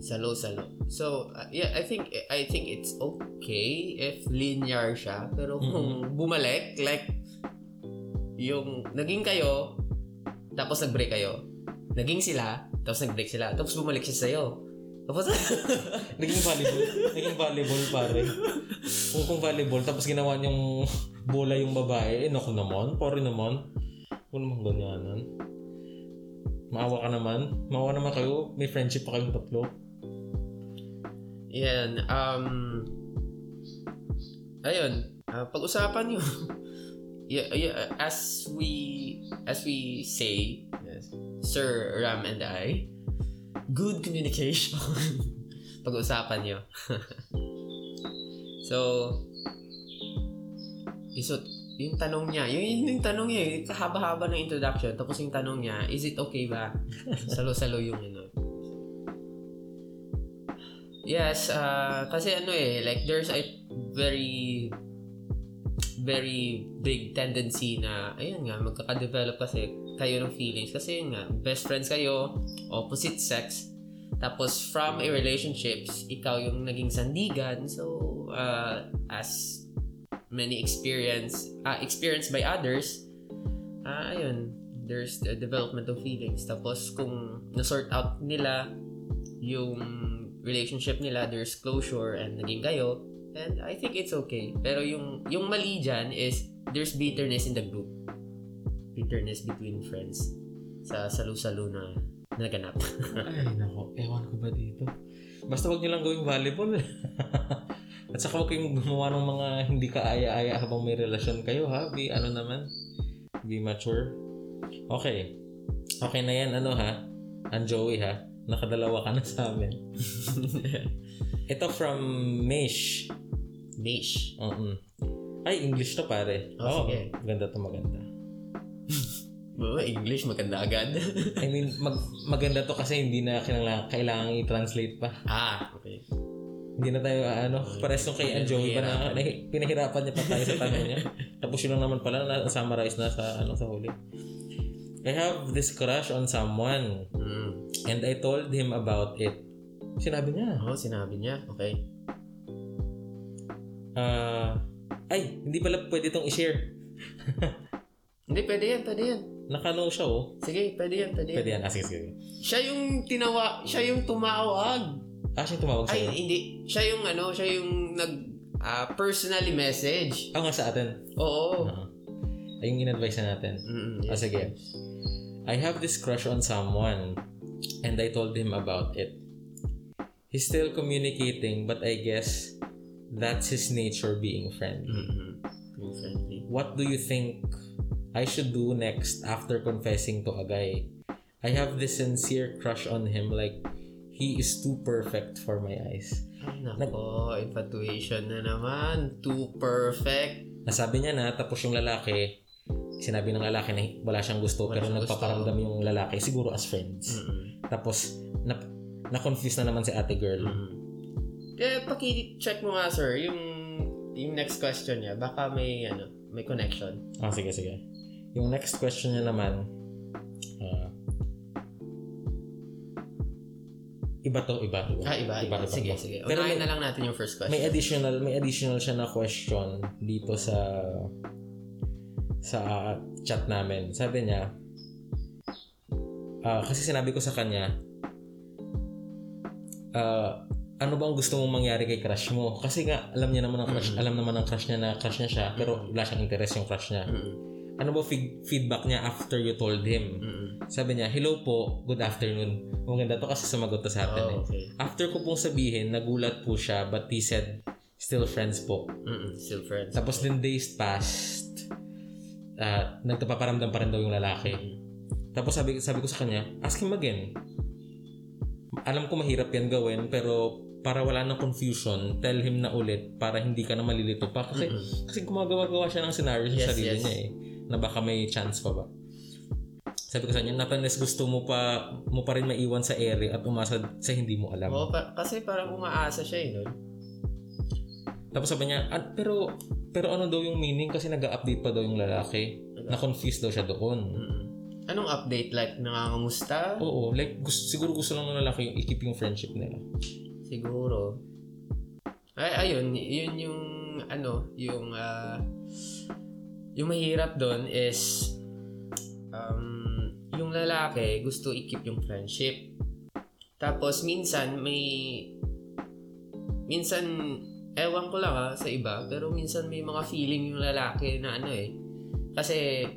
Salo-salo. So, uh, yeah, I think I think it's okay if linear siya. Pero kung bumalik, like, yung naging kayo, tapos nag-break kayo. Naging sila, tapos nag-break sila. Tapos bumalik siya sa'yo. Tapos, Naging volleyball. Naging volleyball pare. Kung kung volleyball, tapos ginawa niyong bola yung babae, eh naku naman, pare naman. Kung naman ganyanan. Maawa ka naman. Maawa naman kayo. May friendship pa kayong tatlo. yan, um, ayun, ah, pag-usapan nyo. yeah, yeah, as we, as we say, yes, Sir Ram and I, good communication. pag-usapan nyo. so, isot, yung tanong niya, yun, yun yung tanong niya, eh, kahaba-haba ng introduction, tapos yung tanong niya, is it okay ba? Salo-salo yung ano. Yes, uh, kasi ano eh, like there's a very very big tendency na, ayun nga, magkaka-develop kasi kayo ng feelings. Kasi yun nga, best friends kayo, opposite sex, tapos from a relationships, ikaw yung naging sandigan. So, uh, as many experience, uh, experienced by others, ah ayun, there's the development of feelings. Tapos kung na-sort out nila yung relationship nila, there's closure and naging kayo, and I think it's okay. Pero yung yung mali dyan is there's bitterness in the group. Bitterness between friends sa salu-salu na naganap. Ay, nako. Ewan ko ba dito? Basta wag niyo lang gawing volleyball. At saka huwag kayong gumawa ng mga hindi kaaya-aya habang may relasyon kayo, ha? Be, ano naman? Be mature. Okay. Okay na yan, ano ha? Ang Joey, ha? Nakadalawa ka na sa amin. Ito from Mish. Niche. Mm Ay, English to pare. Oh, Oo, sige. Maganda to maganda. Oh, English, maganda agad. I mean, mag maganda to kasi hindi na kailangan, kailangan i-translate pa. ah, okay. Hindi na tayo, ano, pares nung kay Joey pa na, na pinahirapan niya pa tayo sa tanong niya. Tapos yun lang naman pala, na summarize na sa, ano, sa huli. I have this crush on someone Mm. and I told him about it. Sinabi niya, Oh, sinabi niya. Okay. ah, ay, hindi pala pwede itong i-share. Hindi, pwede yan, pwede yan. Nakano siya, oh. Sige, pwede yan, pwede yan. Pwede yan, ah, sige, sige. Siya yung tinawa, siya yung tumawag. Ah, siya tumawag Ay, sa'yo. hindi. Siya yung ano, siya yung nag ah, personally message. Ah, nga sa atin. Oo. Ah. Ay, yung in-advise na natin. Mm, Ah, yes. sige. I have this crush on someone and I told him about it. He's still communicating but I guess that's his nature being friendly. Mm-hmm. Being friendly. What do you think I should do next after confessing to a guy? I have this sincere crush on him like he is too perfect for my eyes. Ay, nako, infatuation na naman. Too perfect. Nasabi niya na tapos yung lalaki sinabi ng lalaki na wala siyang gusto Wala pero siyang nagpaparamdam yung lalaki siguro as friends. Mm-mm. Tapos, na, na-confuse na naman si ate girl. Mm-mm. Eh, paki-check mo nga, sir, yung yung next question niya. Baka may, ano, may connection. Ah, sige, sige. Yung next question niya naman, ah, iba to, iba. iba. Ah, iba, iba. Sige, iba. sige. Pero Unahin may, na lang natin yung first question. may additional, may additional siya na question dito sa sa chat namin. Sabi niya, ah, kasi sinabi ko sa kanya, ah, ano bang gusto mong mangyari kay crush mo? Kasi nga, alam niya naman ang crush, Mm-hmm. alam naman ng crush niya na crush niya siya, pero wala siyang interest yung crush niya. Mm-mm. Ano ba feed- feedback niya after you told him? Mm-mm. Sabi niya, hello po, good afternoon. Maganda to kasi sumagot to sa atin eh. Oh, okay. After ko pong sabihin, nagulat po siya but he said, still friends po. Mm-mm. Still friends. Tapos then days passed, uh, nagtapaparamdam pa rin daw yung lalaki. Tapos sabi, sabi ko sa kanya, ask him again. Alam ko mahirap yan gawin pero para wala ng confusion, tell him na ulit para hindi ka na malilito pa. Kasi, kasi gumagawa-gawa siya ng scenario sa Yes, sarili yes. niya eh. Na baka may chance pa ba. Sabi ko sa kanya, not unless gusto mo pa mo pa rin maiwan sa ere at umasa sa hindi mo alam. Oo, pa- kasi parang umaasa siya eh, no? Tapos sabi niya, "Ah, pero pero ano daw yung meaning kasi nag-update pa daw yung lalaki. Na-confused daw siya doon. Mm-mm. Anong update? Like, nangangamusta? Oo, like gusto, siguro gusto lang ng lalaki yung i-keep yung friendship nila. Siguro. Ay, ayun, yun yung, ano, yung, ah, yung mahirap doon is, um, yung lalaki gusto i-keep yung friendship. Tapos, minsan, may, minsan, ewan ko lang ha, sa iba, pero minsan may mga feeling yung lalaki na ano eh. Kasi,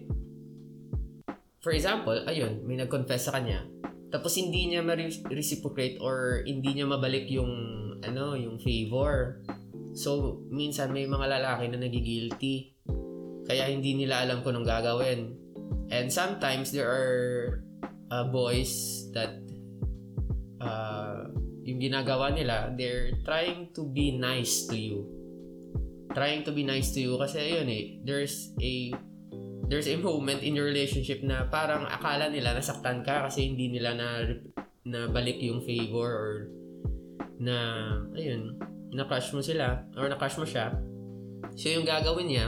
for example, ayun, may nag-confess sa kanya, tapos hindi niya ma-reciprocate or hindi niya mabalik yung ano, yung favor. So, minsan may mga lalaki na nagigilty. Kaya hindi nila alam kung anong gagawin. And sometimes there are uh, boys that uh, yung ginagawa nila, they're trying to be nice to you. Trying to be nice to you kasi ayun eh, there's a there's a moment in your relationship na parang akala nila nasaktan ka kasi hindi nila na na balik yung favor or na ayun na crush mo sila or na crush mo siya so yung gagawin niya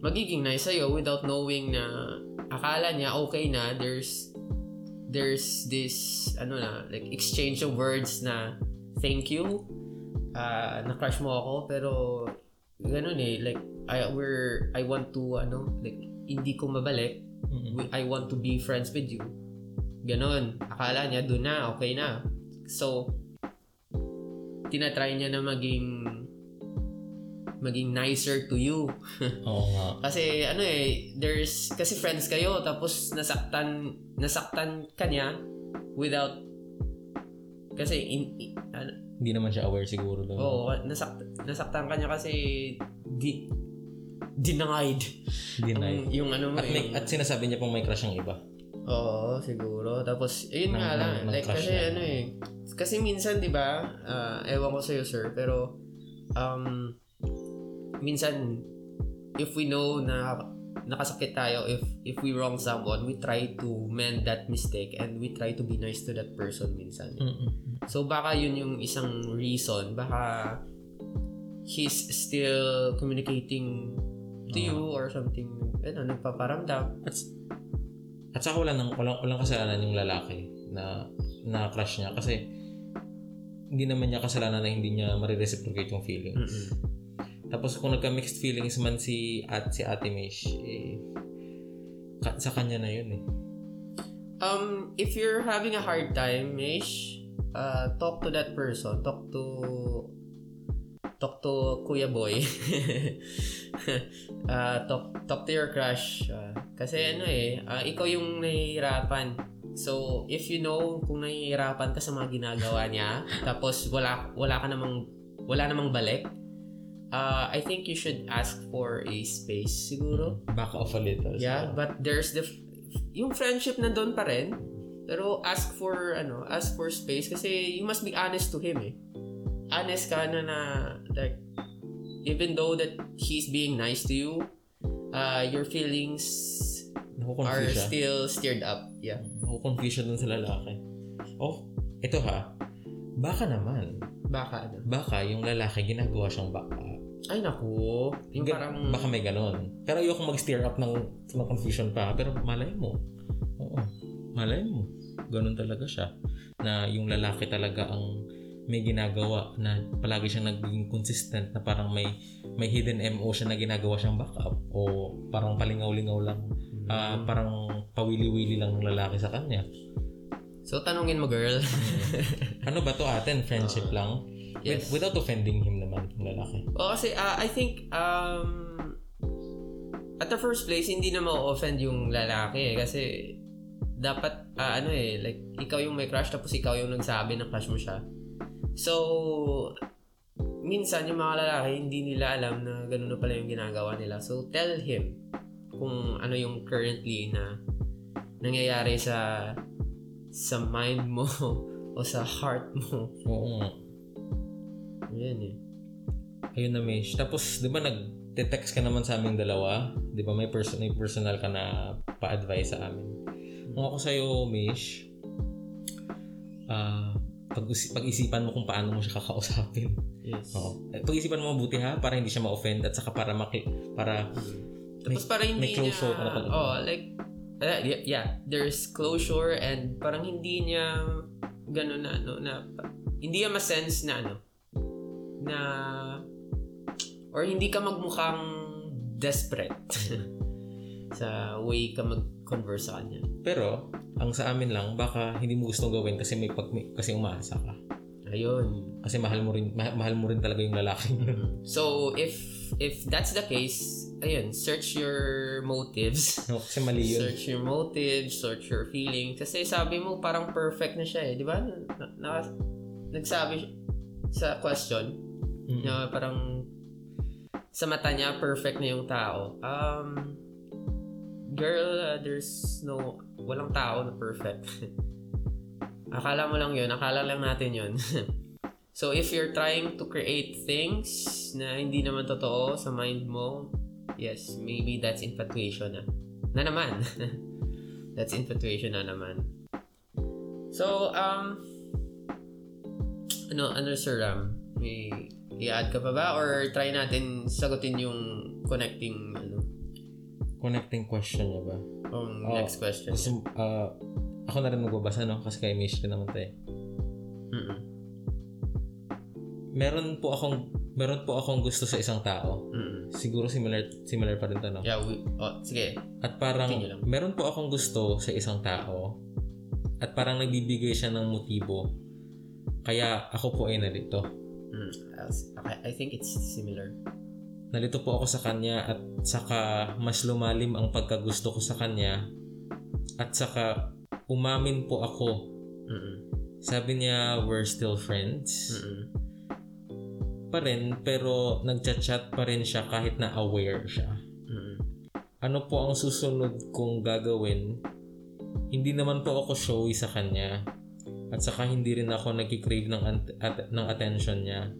magiging nice sa'yo without knowing na akala niya okay na there's there's this ano na like exchange of words na thank you uh, na crush mo ako. Pero ganun eh like I we're I want to ano like hindi ko mabalik. Mm-mm. I want to be friends with you. Ganon akala niya doon na okay na. So tinatry niya na maging maging nicer to you Oo nga. kasi ano eh there's kasi friends kayo tapos nasaktan nasaktan ka niya without kasi in, in- ano, Hindi naman siya aware siguro doon. Oo, nasak nasaktan ka niya kasi di denied. Deny. Ang- yung ano mo At, may, yung- at sinasabi niya pang may crush ang iba. Oo, siguro. Tapos, ayun nga lang. like, kasi niya. ano eh. Kasi minsan, di ba, ah, ewan ko sa'yo, sir, pero, um, minsan, if we know na nakasakit tayo, if if we wrong someone, we try to mend that mistake and we try to be nice to that person minsan. Mm-mm. So baka yun yung isang reason, baka he's still communicating to Ah. you or something, ano, nagpaparamdam. At, at saka wala nang, walang, walang kasalanan yung lalaki na na crush niya kasi hindi naman niya kasalanan na hindi niya marireciprocate yung feeling. Mm-mm. Tapos kung nagka-mixed feelings man si at si Ate Mish, eh, sa kanya na yun eh. Um, if you're having a hard time, Mish, uh, talk to that person. Talk to talk to Kuya Boy. uh, talk talk to your crush. Uh, kasi ano eh, uh, ikaw yung nahihirapan. So, if you know kung nahihirapan ka sa mga ginagawa niya, tapos wala wala ka namang wala namang balik, uh, I think you should ask for a space siguro. Back off a little. Yeah, but there's the yung friendship nandun pa rin. Pero ask for ano, ask for space kasi you must be honest to him eh. Honest ka na na like even though that he's being nice to you, uh, your feelings are siya. still stirred up. Yeah. Nakukonfuse siya dun sa lalaki. Oh, ito ha. Baka naman. Baka ano. Baka yung lalaki ginagawa siyang baka. Ay naku. Yung Ga- parang Baka may ganon. Pero ayoko mag-steer up ng, ng confusion pa. Pero malay mo. Oo. Malay mo. Ganon talaga siya. Na yung lalaki talaga ang may ginagawa na palagi siyang nagiging consistent na parang may may hidden MO siya na ginagawa siyang backup o parang palingaw-lingaw lang ah, parang pawili-wili lang ng lalaki sa kanya. So tanungin mo girl. Ano ba to atin? Friendship lang? With- yes. without offending him naman, lalaki. O kasi ah, I think um at the first place hindi na ma-offend yung lalaki eh, kasi dapat ah, ano eh like ikaw yung may crush tapos ikaw yung nagsabi na crush mo siya. So minsan yung mga lalaki hindi nila alam na ganun na pala yung ginagawa nila. So tell him kung ano yung currently na nangyayari sa sa mind mo o sa heart mo. Oo. Yan eh. Ayun na, Mish. Tapos, di ba nag-text ka naman sa aming dalawa? Di ba may, person, may personal ka na pa-advise sa amin? Kung ako sa'yo, Mish, ah pag pag-isipan mo kung paano mo siya kakausapin. Yes. Oo. Eh, Pag-isipan mo mabuti ha, para hindi siya ma-offend at saka para maki, para Tapos para hindi may closure niya, talaga. oh, like, uh, yeah, yeah, there's closure and parang hindi niya ganun na ano na hindi niya ma-sense na ano na or hindi ka magmukhang desperate sa way ka mag-converse sa kanya. Pero, ang sa amin lang, baka hindi mo gustong gawin kasi may pag, may- kasi umaasa ka. Ayun. Kasi mahal mo rin ma- mahal mo rin talaga yung lalaki yun. So if if that's the case, ayun, search your motives. No, kasi mali yun. Search your motives, search your feelings. Kasi sabi mo parang perfect na siya eh, di ba? Na, na- nagsabi sa question Mm. na parang sa mata niya perfect na yung tao. Um, girl, uh, there's no, walang tao na perfect. akala mo lang yun, akala lang natin yun. so if you're trying to create things na hindi naman totoo sa mind mo, yes, maybe that's infatuation na. Na naman. that's infatuation na naman. So, um, ano, ano Sir Ram? May i-add ka pa ba? Or try natin sagutin yung connecting, ano, Connecting question niya ba? um, Oh, next question. Kasi, ah, ako na rin magbabasa, no? Kasi kay Mish naman tayo. Mm-mm. Meron po akong meron po akong gusto sa isang tao. Mm-mm. Siguro similar similar pa rin to, no? Yeah, we, oh, sige. At parang meron po akong gusto sa isang tao at parang nagbibigay siya ng motibo. Kaya ako po ay nalito. Mm. I, I think it's similar. Nalito po ako sa kanya at saka mas lumalim ang pagkagusto ko sa kanya at saka umamin po ako. Mm-mm. Sabi niya we're still friends Mm-mm. pa rin pero nagchat-chat pa rin siya kahit na aware siya. Mm-mm. Ano po ang susunod kong gagawin? Hindi naman po ako showy sa kanya. At saka hindi rin ako nagkikrave ng, ant- at- ng attention niya.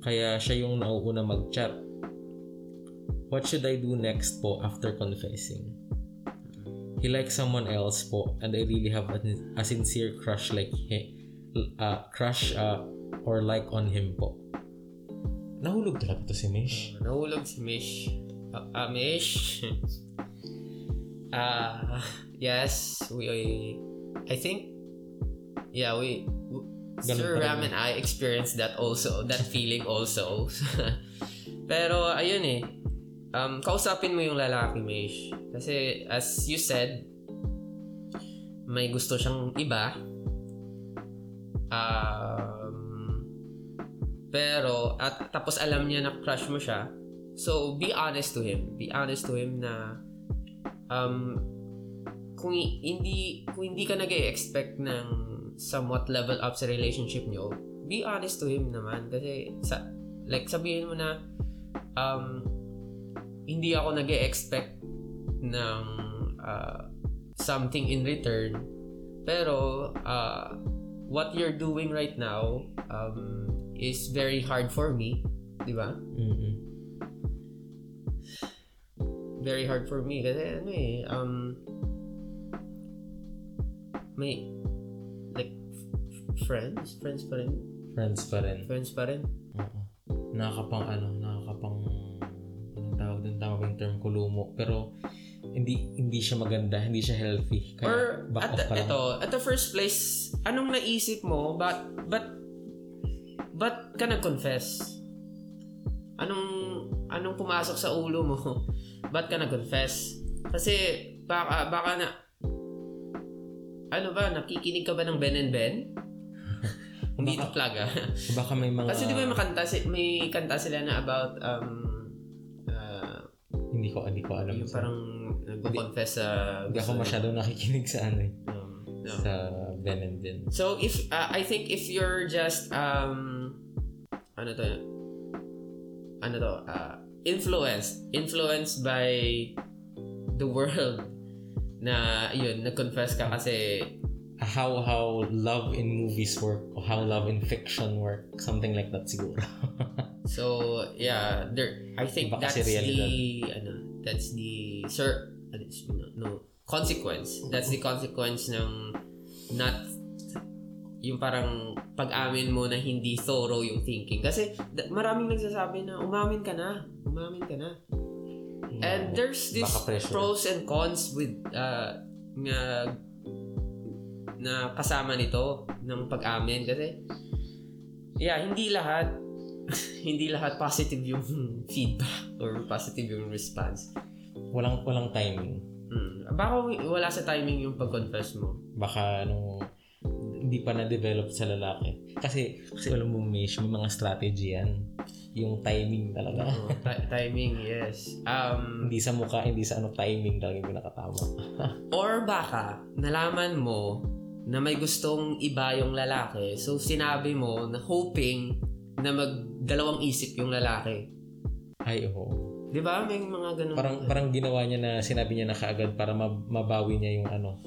Kaya siya yung nauuna mag-chat. What should I do next po after confessing? He likes someone else po and I really have a, a sincere crush like he, uh, crush uh, or like on him po. Nahulog talaga to si Mish. Uh, nahulog si Mish. Ah, ah, Mish. Ah, yes, we, I think, yeah, we, w- Ganun Sir. Ram and I experienced that also, that feeling also. Pero, ayun eh, um, kausapin mo yung lalaki, Mish. Kasi, as you said, may gusto siyang iba. Um, pero, at tapos alam niya na crush mo siya. So, be honest to him. Be honest to him na um, kung hindi kung hindi ka nag expect ng somewhat level up sa relationship nyo, be honest to him naman. Kasi, sa, like, sabihin mo na, um, hindi ako nag expect ng uh, something in return. Pero, uh, what you're doing right now um, is very hard for me. Di ba? Mm-mm. very hard for me kasi ano eh um may friends? Friends pa rin? Friends pa rin. friends pa rin? Oo. Nakakapang ano, nakakapang anong tawag din tama ba yung term kulumo. Pero hindi hindi siya maganda, hindi siya healthy. Kaya or back at off ka lang. ito at the first place anong naisip mo? But but but ka nag-confess? Anong anong pumasok sa ulo mo? Ba't ka nag-confess? Kasi baka baka na ano ba nakikinig ka ba ng Ben and Ben hindi Baka- ah Baka may mga Kasi di ba may kanta, si- may kanta sila na about um uh, hindi ko hindi ko alam. yung parang nagko-confess sa hindi ako masyado nakikinig sa ano eh, Um, no. sa Ben and Ben. So if uh, I think if you're just um ano to ano to uh, influenced influenced by the world na yun nag-confess ka kasi How how love in movies work or how love in fiction work, something like that siguro. So yeah, there. I think Iba that's kasi the ano, that's the sir, ano, no, no consequence. That's the consequence ng not yung parang pag-amin mo na hindi thorough yung thinking. Kasi maraming nagsasabi na umamin ka na, umamin ka na. And there's this Baka pros and cons with uh, nga na kasama nito ng pag-amin kasi yeah, hindi lahat hindi lahat positive yung feedback or positive yung response. Walang, walang timing. Hmm. Baka wala sa timing yung pag-confess mo. Baka nung hindi pa na-develop sa lalaki. Kasi, kasi alam mo, Mish, may mga strategy yan. Yung timing talaga. Oh, ti- timing, yes. Um, hindi sa mukha, hindi sa ano timing talaga yung pinakatama. Or baka, nalaman mo na may gustong iba yung lalaki. So, sinabi mo na hoping na magdalawang isip yung lalaki. Ay, oo. Di ba? May mga ganun. Parang, parang ginawa niya na sinabi niya na kaagad para mab- mabawi niya yung ano.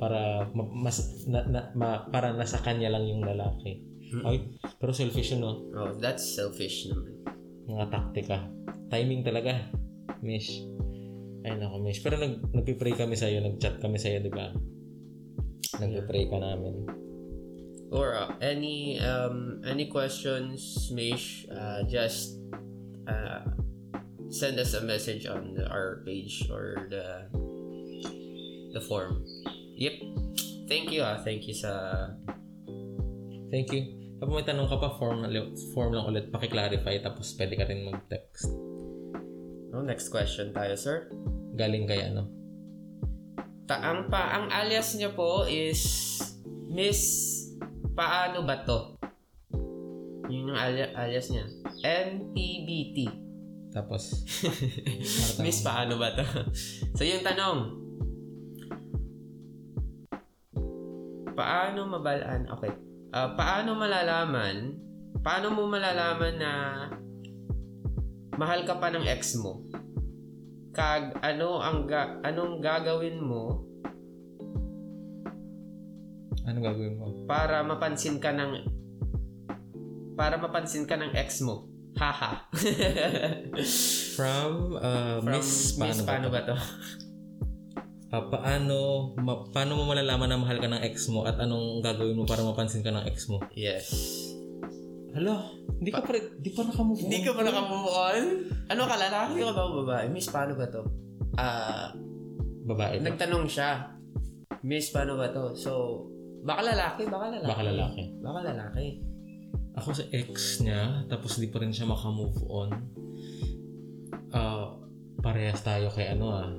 Para ma- mas, na, na, ma- para nasa kanya lang yung lalaki. Mm. Ay, pero selfish yun, no? Oh, that's selfish naman. Mga taktika. Timing talaga. Mish. Ay, nako, Mish. Pero nag, nagpipray kami sa'yo. Nag-chat kami sa'yo, di ba? Nagpipray ka namin. Or uh, any um any questions, Mish, uh, just uh, send us a message on the, our page or the the form. Yep. Thank you ah. Thank you sa Thank you. Kapag may tanong ka pa, form, form lang ulit. Pakiclarify. Tapos pwede ka rin mag-text. oh, next question tayo, sir. Galing kay ano. Ta ang pa ang alias niya po is Miss Paano ba to? Yun yung ali- alias niya. NPBT. Tapos, Miss Paano ba to? so yung tanong. Paano mabalaan? Okay. Ah, paano malalaman? Paano mo malalaman na mahal ka pa ng ex mo? Kag ano ang ga- anong gagawin mo ano gagawin mo? para mapansin ka ng para mapansin ka ng ex mo. Haha. From, uh, From Miss, paano, paano ba? ba to? Ah, paano, ma- paano mo malalaman na mahal ka ng ex mo at anong gagawin mo para mapansin ka ng ex mo? Yes. Hala, hindi ka pa, di pa nakamove on. Hindi ka pa nakamove on? Ano ka, lalaki ka ba o babae? Miss, paano ba to? Ah, Babae. ba? nagtanong siya. Miss, paano ba to? So, baka lalaki, baka lalaki. Baka lalaki. Baka lalaki. Ako sa ex niya, tapos di pa rin siya makamove on. Ah, parehas tayo kay ano ah.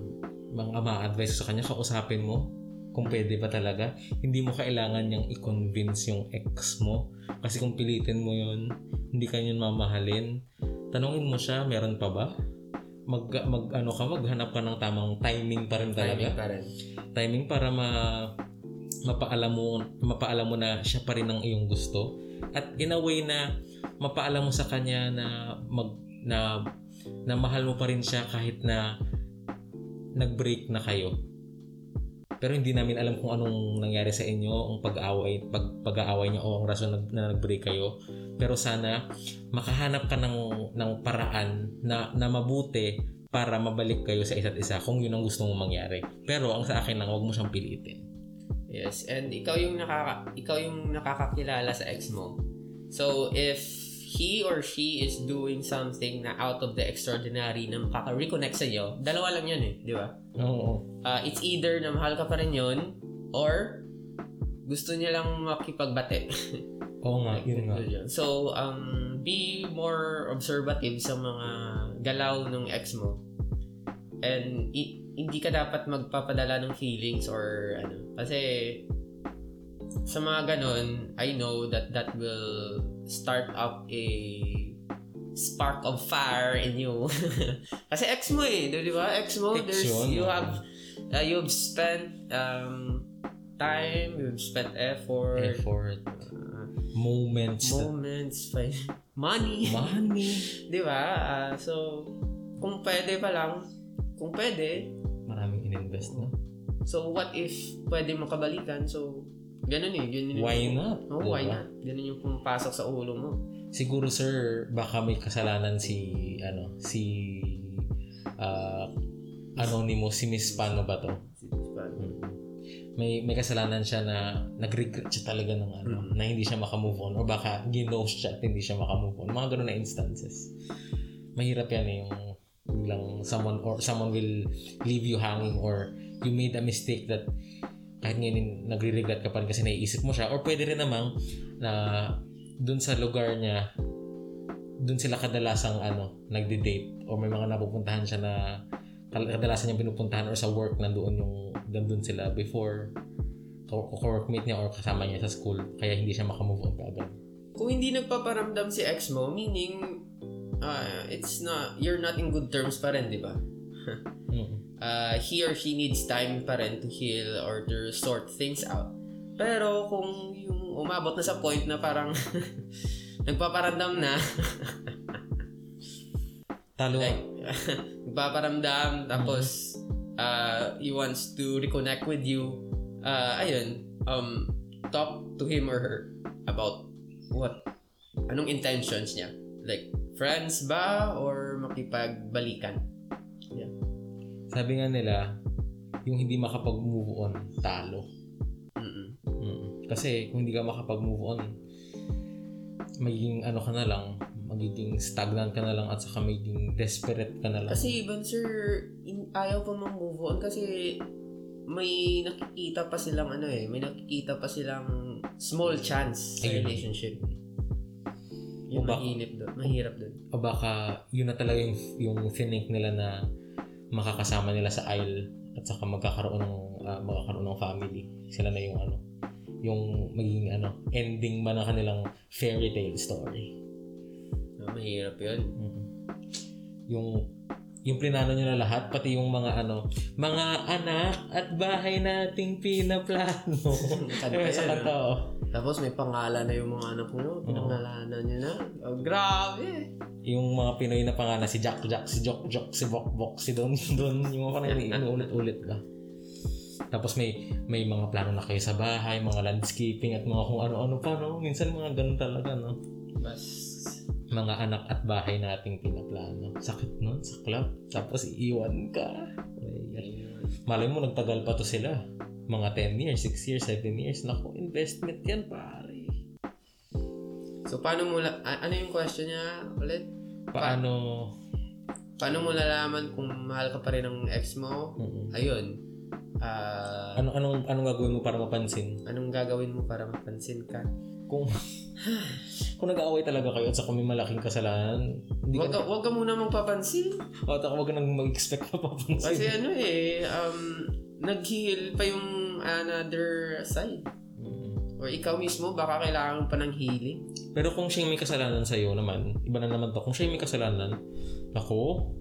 Mga ma-advise ko sa kanya, kausapin mo kung pwede ba talaga. Hindi mo kailangan niyang i-convince yung ex mo. Kasi kung pilitin mo yun, hindi ka yun mamahalin. Tanungin mo siya, meron pa ba? Mag, mag ano ka, maghanap ka ng tamang timing pa rin talaga Timing pa rin. timing para ma mapaalam mo mapaalam mo na siya pa rin ang iyong gusto at in a way na mapaalam mo sa kanya na mag na na mahal mo pa rin siya kahit na nag-break na kayo pero hindi namin alam kung anong nangyari sa inyo ang pag-away pag pag-aaway niyo o ang rason na, na nag-break kayo pero sana makahanap ka ng ng paraan na na mabuti para mabalik kayo sa isa't isa kung yun ang gusto mong mangyari. Pero ang sa akin lang, huwag mo siyang pilitin. Yes, and ikaw yung nakaka ikaw yung nakakakilala sa ex mo. So if he or she is doing something na out of the extraordinary na makaka-reconnect sa iyo, dalawa lang 'yan eh, di ba? Oo. Uh, it's either na mahal ka pa rin 'yon or gusto niya lang makipagbate. Oo nga, yun nga. So, um, be more observative sa mga galaw ng ex mo. And i- hindi ka dapat magpapadala ng feelings or ano. Kasi sa mga ganon, I know that that will start up a spark of fire in you. Kasi ex mo eh, di ba? Ex mo, Ex there's, yun, you have, uh, you've spent um, time, you've spent effort, Effort, uh, moments, moments, fi- money. money. Di ba? Ah, so, kung pwede pa lang, kung pwede, Maraming ininvest na. so what if pwede makabalikan? So, ganun eh. Ganun yung- Why not? Oo, Diba? why not? Ganun yung pumapasok sa ulo mo. Siguro sir, baka may kasalanan si ano, si ah, anonymous si Miss paano ba to? Mm. May may kasalanan siya na nag-regret siya talaga ng ano, Mm. na hindi siya makamove on or baka ginost siya at hindi siya makamove on. Mga ganun na instances. Mahirap yan eh, yung biglang someone or someone will leave you hanging or you made a mistake that kahit ngayon nagre-regret ka pa rin kasi naiisip mo siya or pwede rin namang na dun sa lugar niya dun sila kadalasang ano nagde-date or may mga napupuntahan siya na kadalasan niya pinupuntahan or sa work nandoon yung nandun sila before co-workmate niya or kasama niya sa school kaya hindi siya makamove on kaagad. Kung hindi nagpaparamdam si ex mo, meaning, uh, it's not, you're not in good terms pa rin, di ba? Mm. Uh, he or she needs time pa rin to heal or to sort things out. Pero kung yung umabot na sa point na parang nagpaparamdam na, Talo. like, nagpaparamdam, tapos uh, he wants to reconnect with you, uh, ayun, um, talk to him or her about what, anong intentions niya. Like, friends ba or makipagbalikan? Sabi nga nila, yung hindi makapag-move on, talo. Mm-mm. Mm. Kasi kung hindi ka makapag-move on, magiging ano ka na lang, magiging stagnant ka na lang at saka magiging desperate ka na lang. Kasi even sir, in, ayaw pa mag-move on kasi may nakikita pa silang ano eh, may nakikita pa silang small chance sa Ayun. relationship. Yung O bak- mahirap doon. Mahirap doon. o baka yun na talaga yung, yung think nila na makakasama nila sa aisle at saka magkakaroon ng ah, magkakaroon ng family. Sila na yung ano, yung magiging ano, ending ba ng kanilang fairy tale story. Ah, mahirap yun. Mhm. Yung yung plinano nyo na lahat, pati yung mga ano, mga anak at bahay nating pinaplano. Kanta Kaya sa yan, kanta, oh. Tapos may pangalan na yung mga anak mo. Pinangalanan nyo na. Oh, grabe. Yung mga Pinoy na pangalan, si Jack Jack, si Jok Jok, si Bok Bok, si Don Don, yung mga pangalan, inuulit-ulit ka. Tapos may may mga plano na kayo sa bahay, mga landscaping at mga kung ano-ano pa, no? Minsan mga ganun talaga, no? Bas. Mga anak at bahay nating pinaplano. Sakit nun sa club. Tapos iiwan ka. Ay, Malay mo, nagtagal pa to sila. Mga 10 years, 6 years, 7 years. Naku, investment yan, pare. So, paano mo, la- a- ano yung question niya ulit? Paano... Paano mo lalaman kung mahal ka pa rin ng ex mo? Mm-mm. Ayun. Ah, Ano, anong, anong gagawin mo para mapansin? anong gagawin mo para mapansin ka? Kung... kung nag-aaway talaga kayo at saka may malaking kasalanan, hindi Wag ka, wag ka muna magpapansin. o, taka, wag ka nang mag-expect na papansin. Kasi ano eh, um, nag-heal pa yung another side. Mm. Or ikaw mismo, baka kailangan pa ng healing. Pero kung siya may kasalanan sa'yo naman, iba na naman to. Kung siya may kasalanan, ako,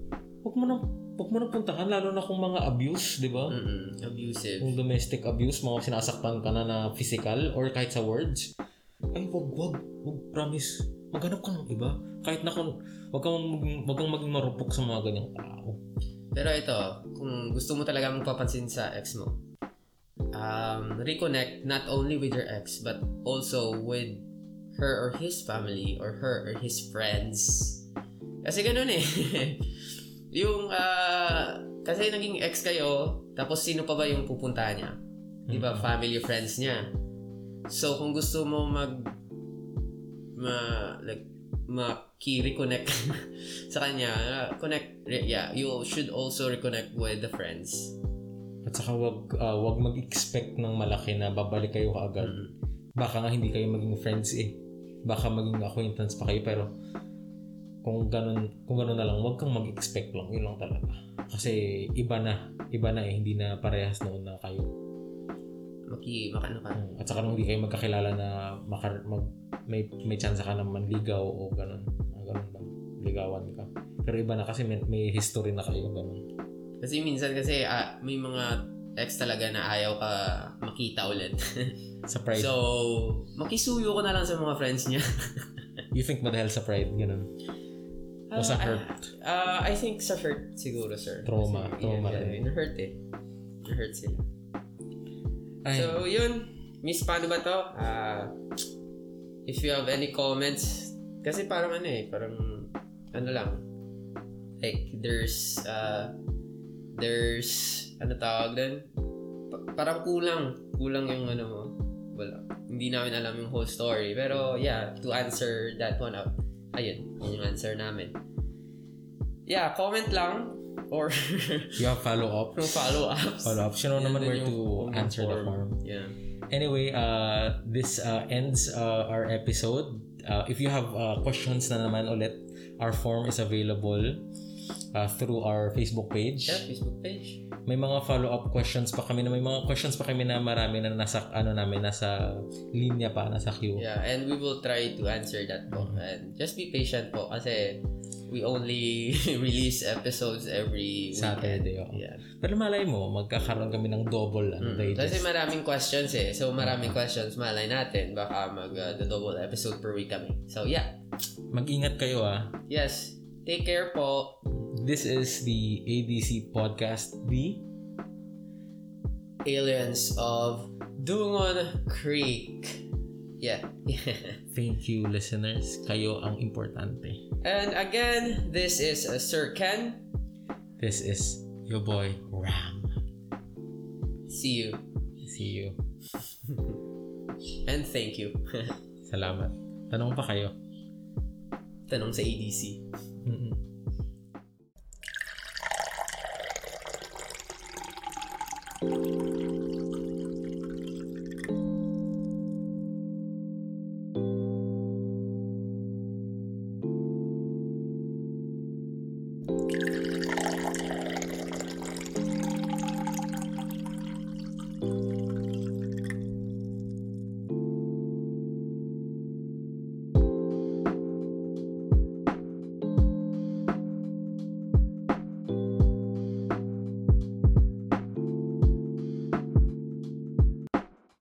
wag mo na, wag mo na puntahan, lalo na kung mga abuse, di ba? Mm-mm, abusive. Kung domestic abuse, mga sinasaktan ka na na physical or kahit sa words, ay wag, wag, wag, promise. Maghanap ka ng iba. Kahit na kung, wag kang, wag kang maging marupok sa mga ganyang tao. Pero ito, kung gusto mo talaga magpapansin sa ex mo, um, reconnect not only with your ex, but also with her or his family or her or his friends. Kasi ganun eh. yung, ah, kasi naging ex kayo, tapos sino pa ba yung pupuntahan niya? Di ba? Family, friends niya. So, kung gusto mo mag, ma, like, maki-reconnect sa kanya, uh, connect, re- yeah, you should also reconnect with the friends. At saka wag, ah, wag mag-expect ng malaki na babalik kayo kaagad. Mm. Baka nga hindi kayo maging friends eh. Baka maging acquaintance pa kayo pero kung ganun, kung ganun na lang, wag kang mag-expect lang. Yun lang talaga. Kasi iba na. Iba na eh. Hindi na parehas noon na kayo. Maki, makano ka. Mm. At saka nung hindi kayo magkakilala na maka, mag, may, may chance ka na manligaw o ganun. Ah, ganun ba? Ligawan ka. Pero iba na kasi may, may history na kayo. Ganun. Kasi minsan kasi ah, may mga ex talaga na ayaw ka makita ulit. Sa pride. so, makisuyo ko na lang sa mga friends niya. you think ba dahil sa pride? Ganun. O sa Ah, hurt? ah, I think sa hurt siguro, sir. Trauma, Kasi, trauma yeah, rin. yeah, Na-hurt eh. Na-hurt sila. Ay, So, yun. Miss, paano ba to? Ah, if you have any comments, kasi parang ano eh, parang ano lang. Like, there's, uh, there's, ano tawag doon? Pa- parang kulang. Kulang yung ano mo. Wala. Hindi namin alam yung whole story. Pero, yeah, to answer that one out, ayun, yun yung answer namin. yeah, comment lang or You have follow-ups? no follow-ups. Follow-ups. You know Yan naman where to answer the form. Yeah. Anyway, uh, this uh, ends uh, our episode. Uh, if you have uh, questions na naman ulit, our form is available uh, through our Facebook page. Yeah, Facebook page. May mga follow-up questions pa kami na may mga questions pa kami na marami na nasa ano namin nasa linya pa nasa queue. Yeah, and we will try to answer that po. And just be patient po kasi we only release episodes every Saturday, oo. Yeah. Pero malay mo, magkakaroon kami ng double ano, Mm. Kasi digest. maraming questions eh. So maraming questions malay natin. Baka mag uh, the double episode per week kami. So yeah. Mag-ingat kayo ah. Yes. Take care po. This is the ADC podcast, the Aliens of Dungon Creek. Yeah. Thank you, listeners. Kayo ang importante. And again, this is uh, Sir Ken. This is your boy, Ram. See you. See you. And thank you. Salamat. Tanong pa kayo. Tanong sa ADC. Mm-hmm.